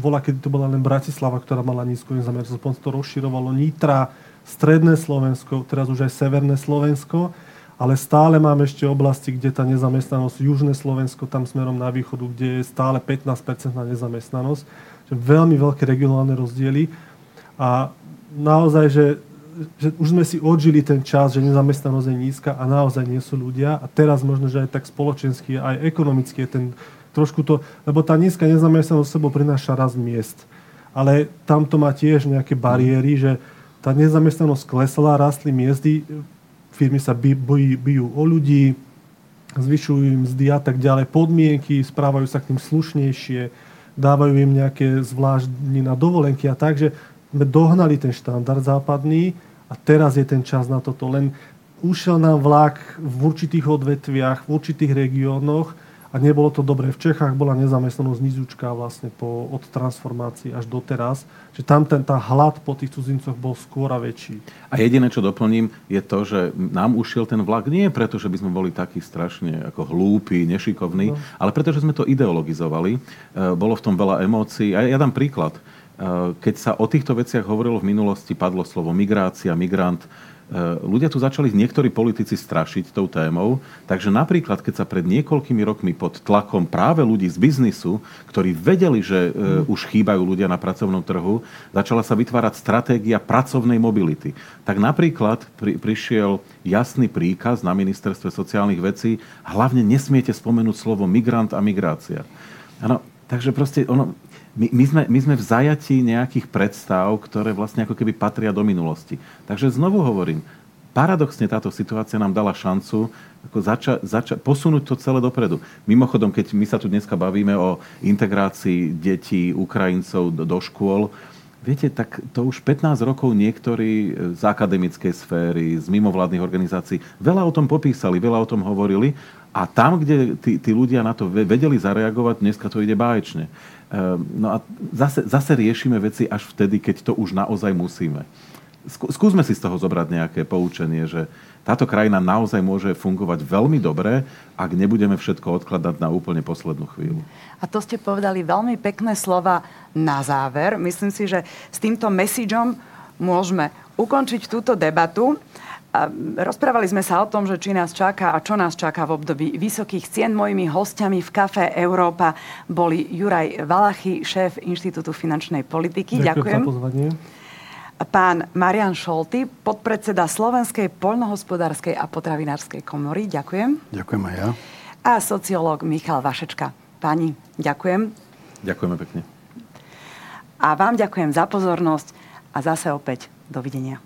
[SPEAKER 2] bola, keď to bola len Bratislava, ktorá mala nízku nezamestnanosť, potom to rozširovalo Nitra, stredné Slovensko, teraz už aj severné Slovensko, ale stále máme ešte oblasti, kde tá nezamestnanosť, južné Slovensko, tam smerom na východu, kde je stále 15% na nezamestnanosť, že veľmi veľké regionálne rozdiely a naozaj, že že už sme si odžili ten čas, že nezamestnanosť je nízka a naozaj nie sú ľudia. A teraz možno, že aj tak spoločensky, aj ekonomicky je ten trošku to, lebo tá nízka nezamestnanosť sebou prináša rast miest. Ale tam to má tiež nejaké bariéry, že tá nezamestnanosť klesla, rastli miezdy, firmy sa bijú, bijú o ľudí, zvyšujú im mzdy a tak ďalej, podmienky, správajú sa k tým slušnejšie, dávajú im nejaké zvláštni na dovolenky a tak, že sme dohnali ten štandard západný a teraz je ten čas na toto. Len ušiel nám vlak v určitých odvetviach, v určitých regiónoch a nebolo to dobré. V Čechách bola nezamestnanosť nizučká vlastne po, od transformácií až doteraz, že tam ten, tá hlad po tých cudzincoch bol skôr a väčší.
[SPEAKER 3] A jediné, čo doplním, je to, že nám ušiel ten vlak nie preto, že by sme boli takí strašne ako hlúpi, nešikovní, no. ale preto, že sme to ideologizovali. E, bolo v tom veľa emócií. A ja dám príklad. E, keď sa o týchto veciach hovorilo v minulosti, padlo slovo migrácia, migrant, ľudia tu začali niektorí politici strašiť tou témou, takže napríklad, keď sa pred niekoľkými rokmi pod tlakom práve ľudí z biznisu, ktorí vedeli, že mm. už chýbajú ľudia na pracovnom trhu, začala sa vytvárať stratégia pracovnej mobility. Tak napríklad pri, prišiel jasný príkaz na ministerstve sociálnych vecí, hlavne nesmiete spomenúť slovo migrant a migrácia. Ano, takže proste ono, my, my, sme, my sme v zajatí nejakých predstav, ktoré vlastne ako keby patria do minulosti. Takže znovu hovorím, paradoxne táto situácia nám dala šancu ako zača, zača, posunúť to celé dopredu. Mimochodom, keď my sa tu dneska bavíme o integrácii detí, Ukrajincov do, do škôl, viete, tak to už 15 rokov niektorí z akademickej sféry, z mimovládnych organizácií veľa o tom popísali, veľa o tom hovorili a tam, kde tí, tí ľudia na to vedeli zareagovať, dneska to ide báječne. Ehm, no a zase, zase riešime veci až vtedy, keď to už naozaj musíme. Skúsme si z toho zobrať nejaké poučenie, že táto krajina naozaj môže fungovať veľmi dobre, ak nebudeme všetko odkladať na úplne poslednú chvíľu.
[SPEAKER 1] A to ste povedali veľmi pekné slova na záver. Myslím si, že s týmto messageom môžeme ukončiť túto debatu. A rozprávali sme sa o tom, že či nás čaká a čo nás čaká v období vysokých cien. Mojimi hostiami v Kafe Európa boli Juraj Valachy, šéf Inštitútu finančnej politiky.
[SPEAKER 2] Ďakujem. Ďakujem. Za pozvanie.
[SPEAKER 1] Pán Marian Šolty, podpredseda Slovenskej poľnohospodárskej a potravinárskej komory. Ďakujem.
[SPEAKER 4] Ďakujem aj ja.
[SPEAKER 1] A sociológ Michal Vašečka. Pani, ďakujem.
[SPEAKER 3] Ďakujeme pekne.
[SPEAKER 1] A vám ďakujem za pozornosť a zase opäť dovidenia.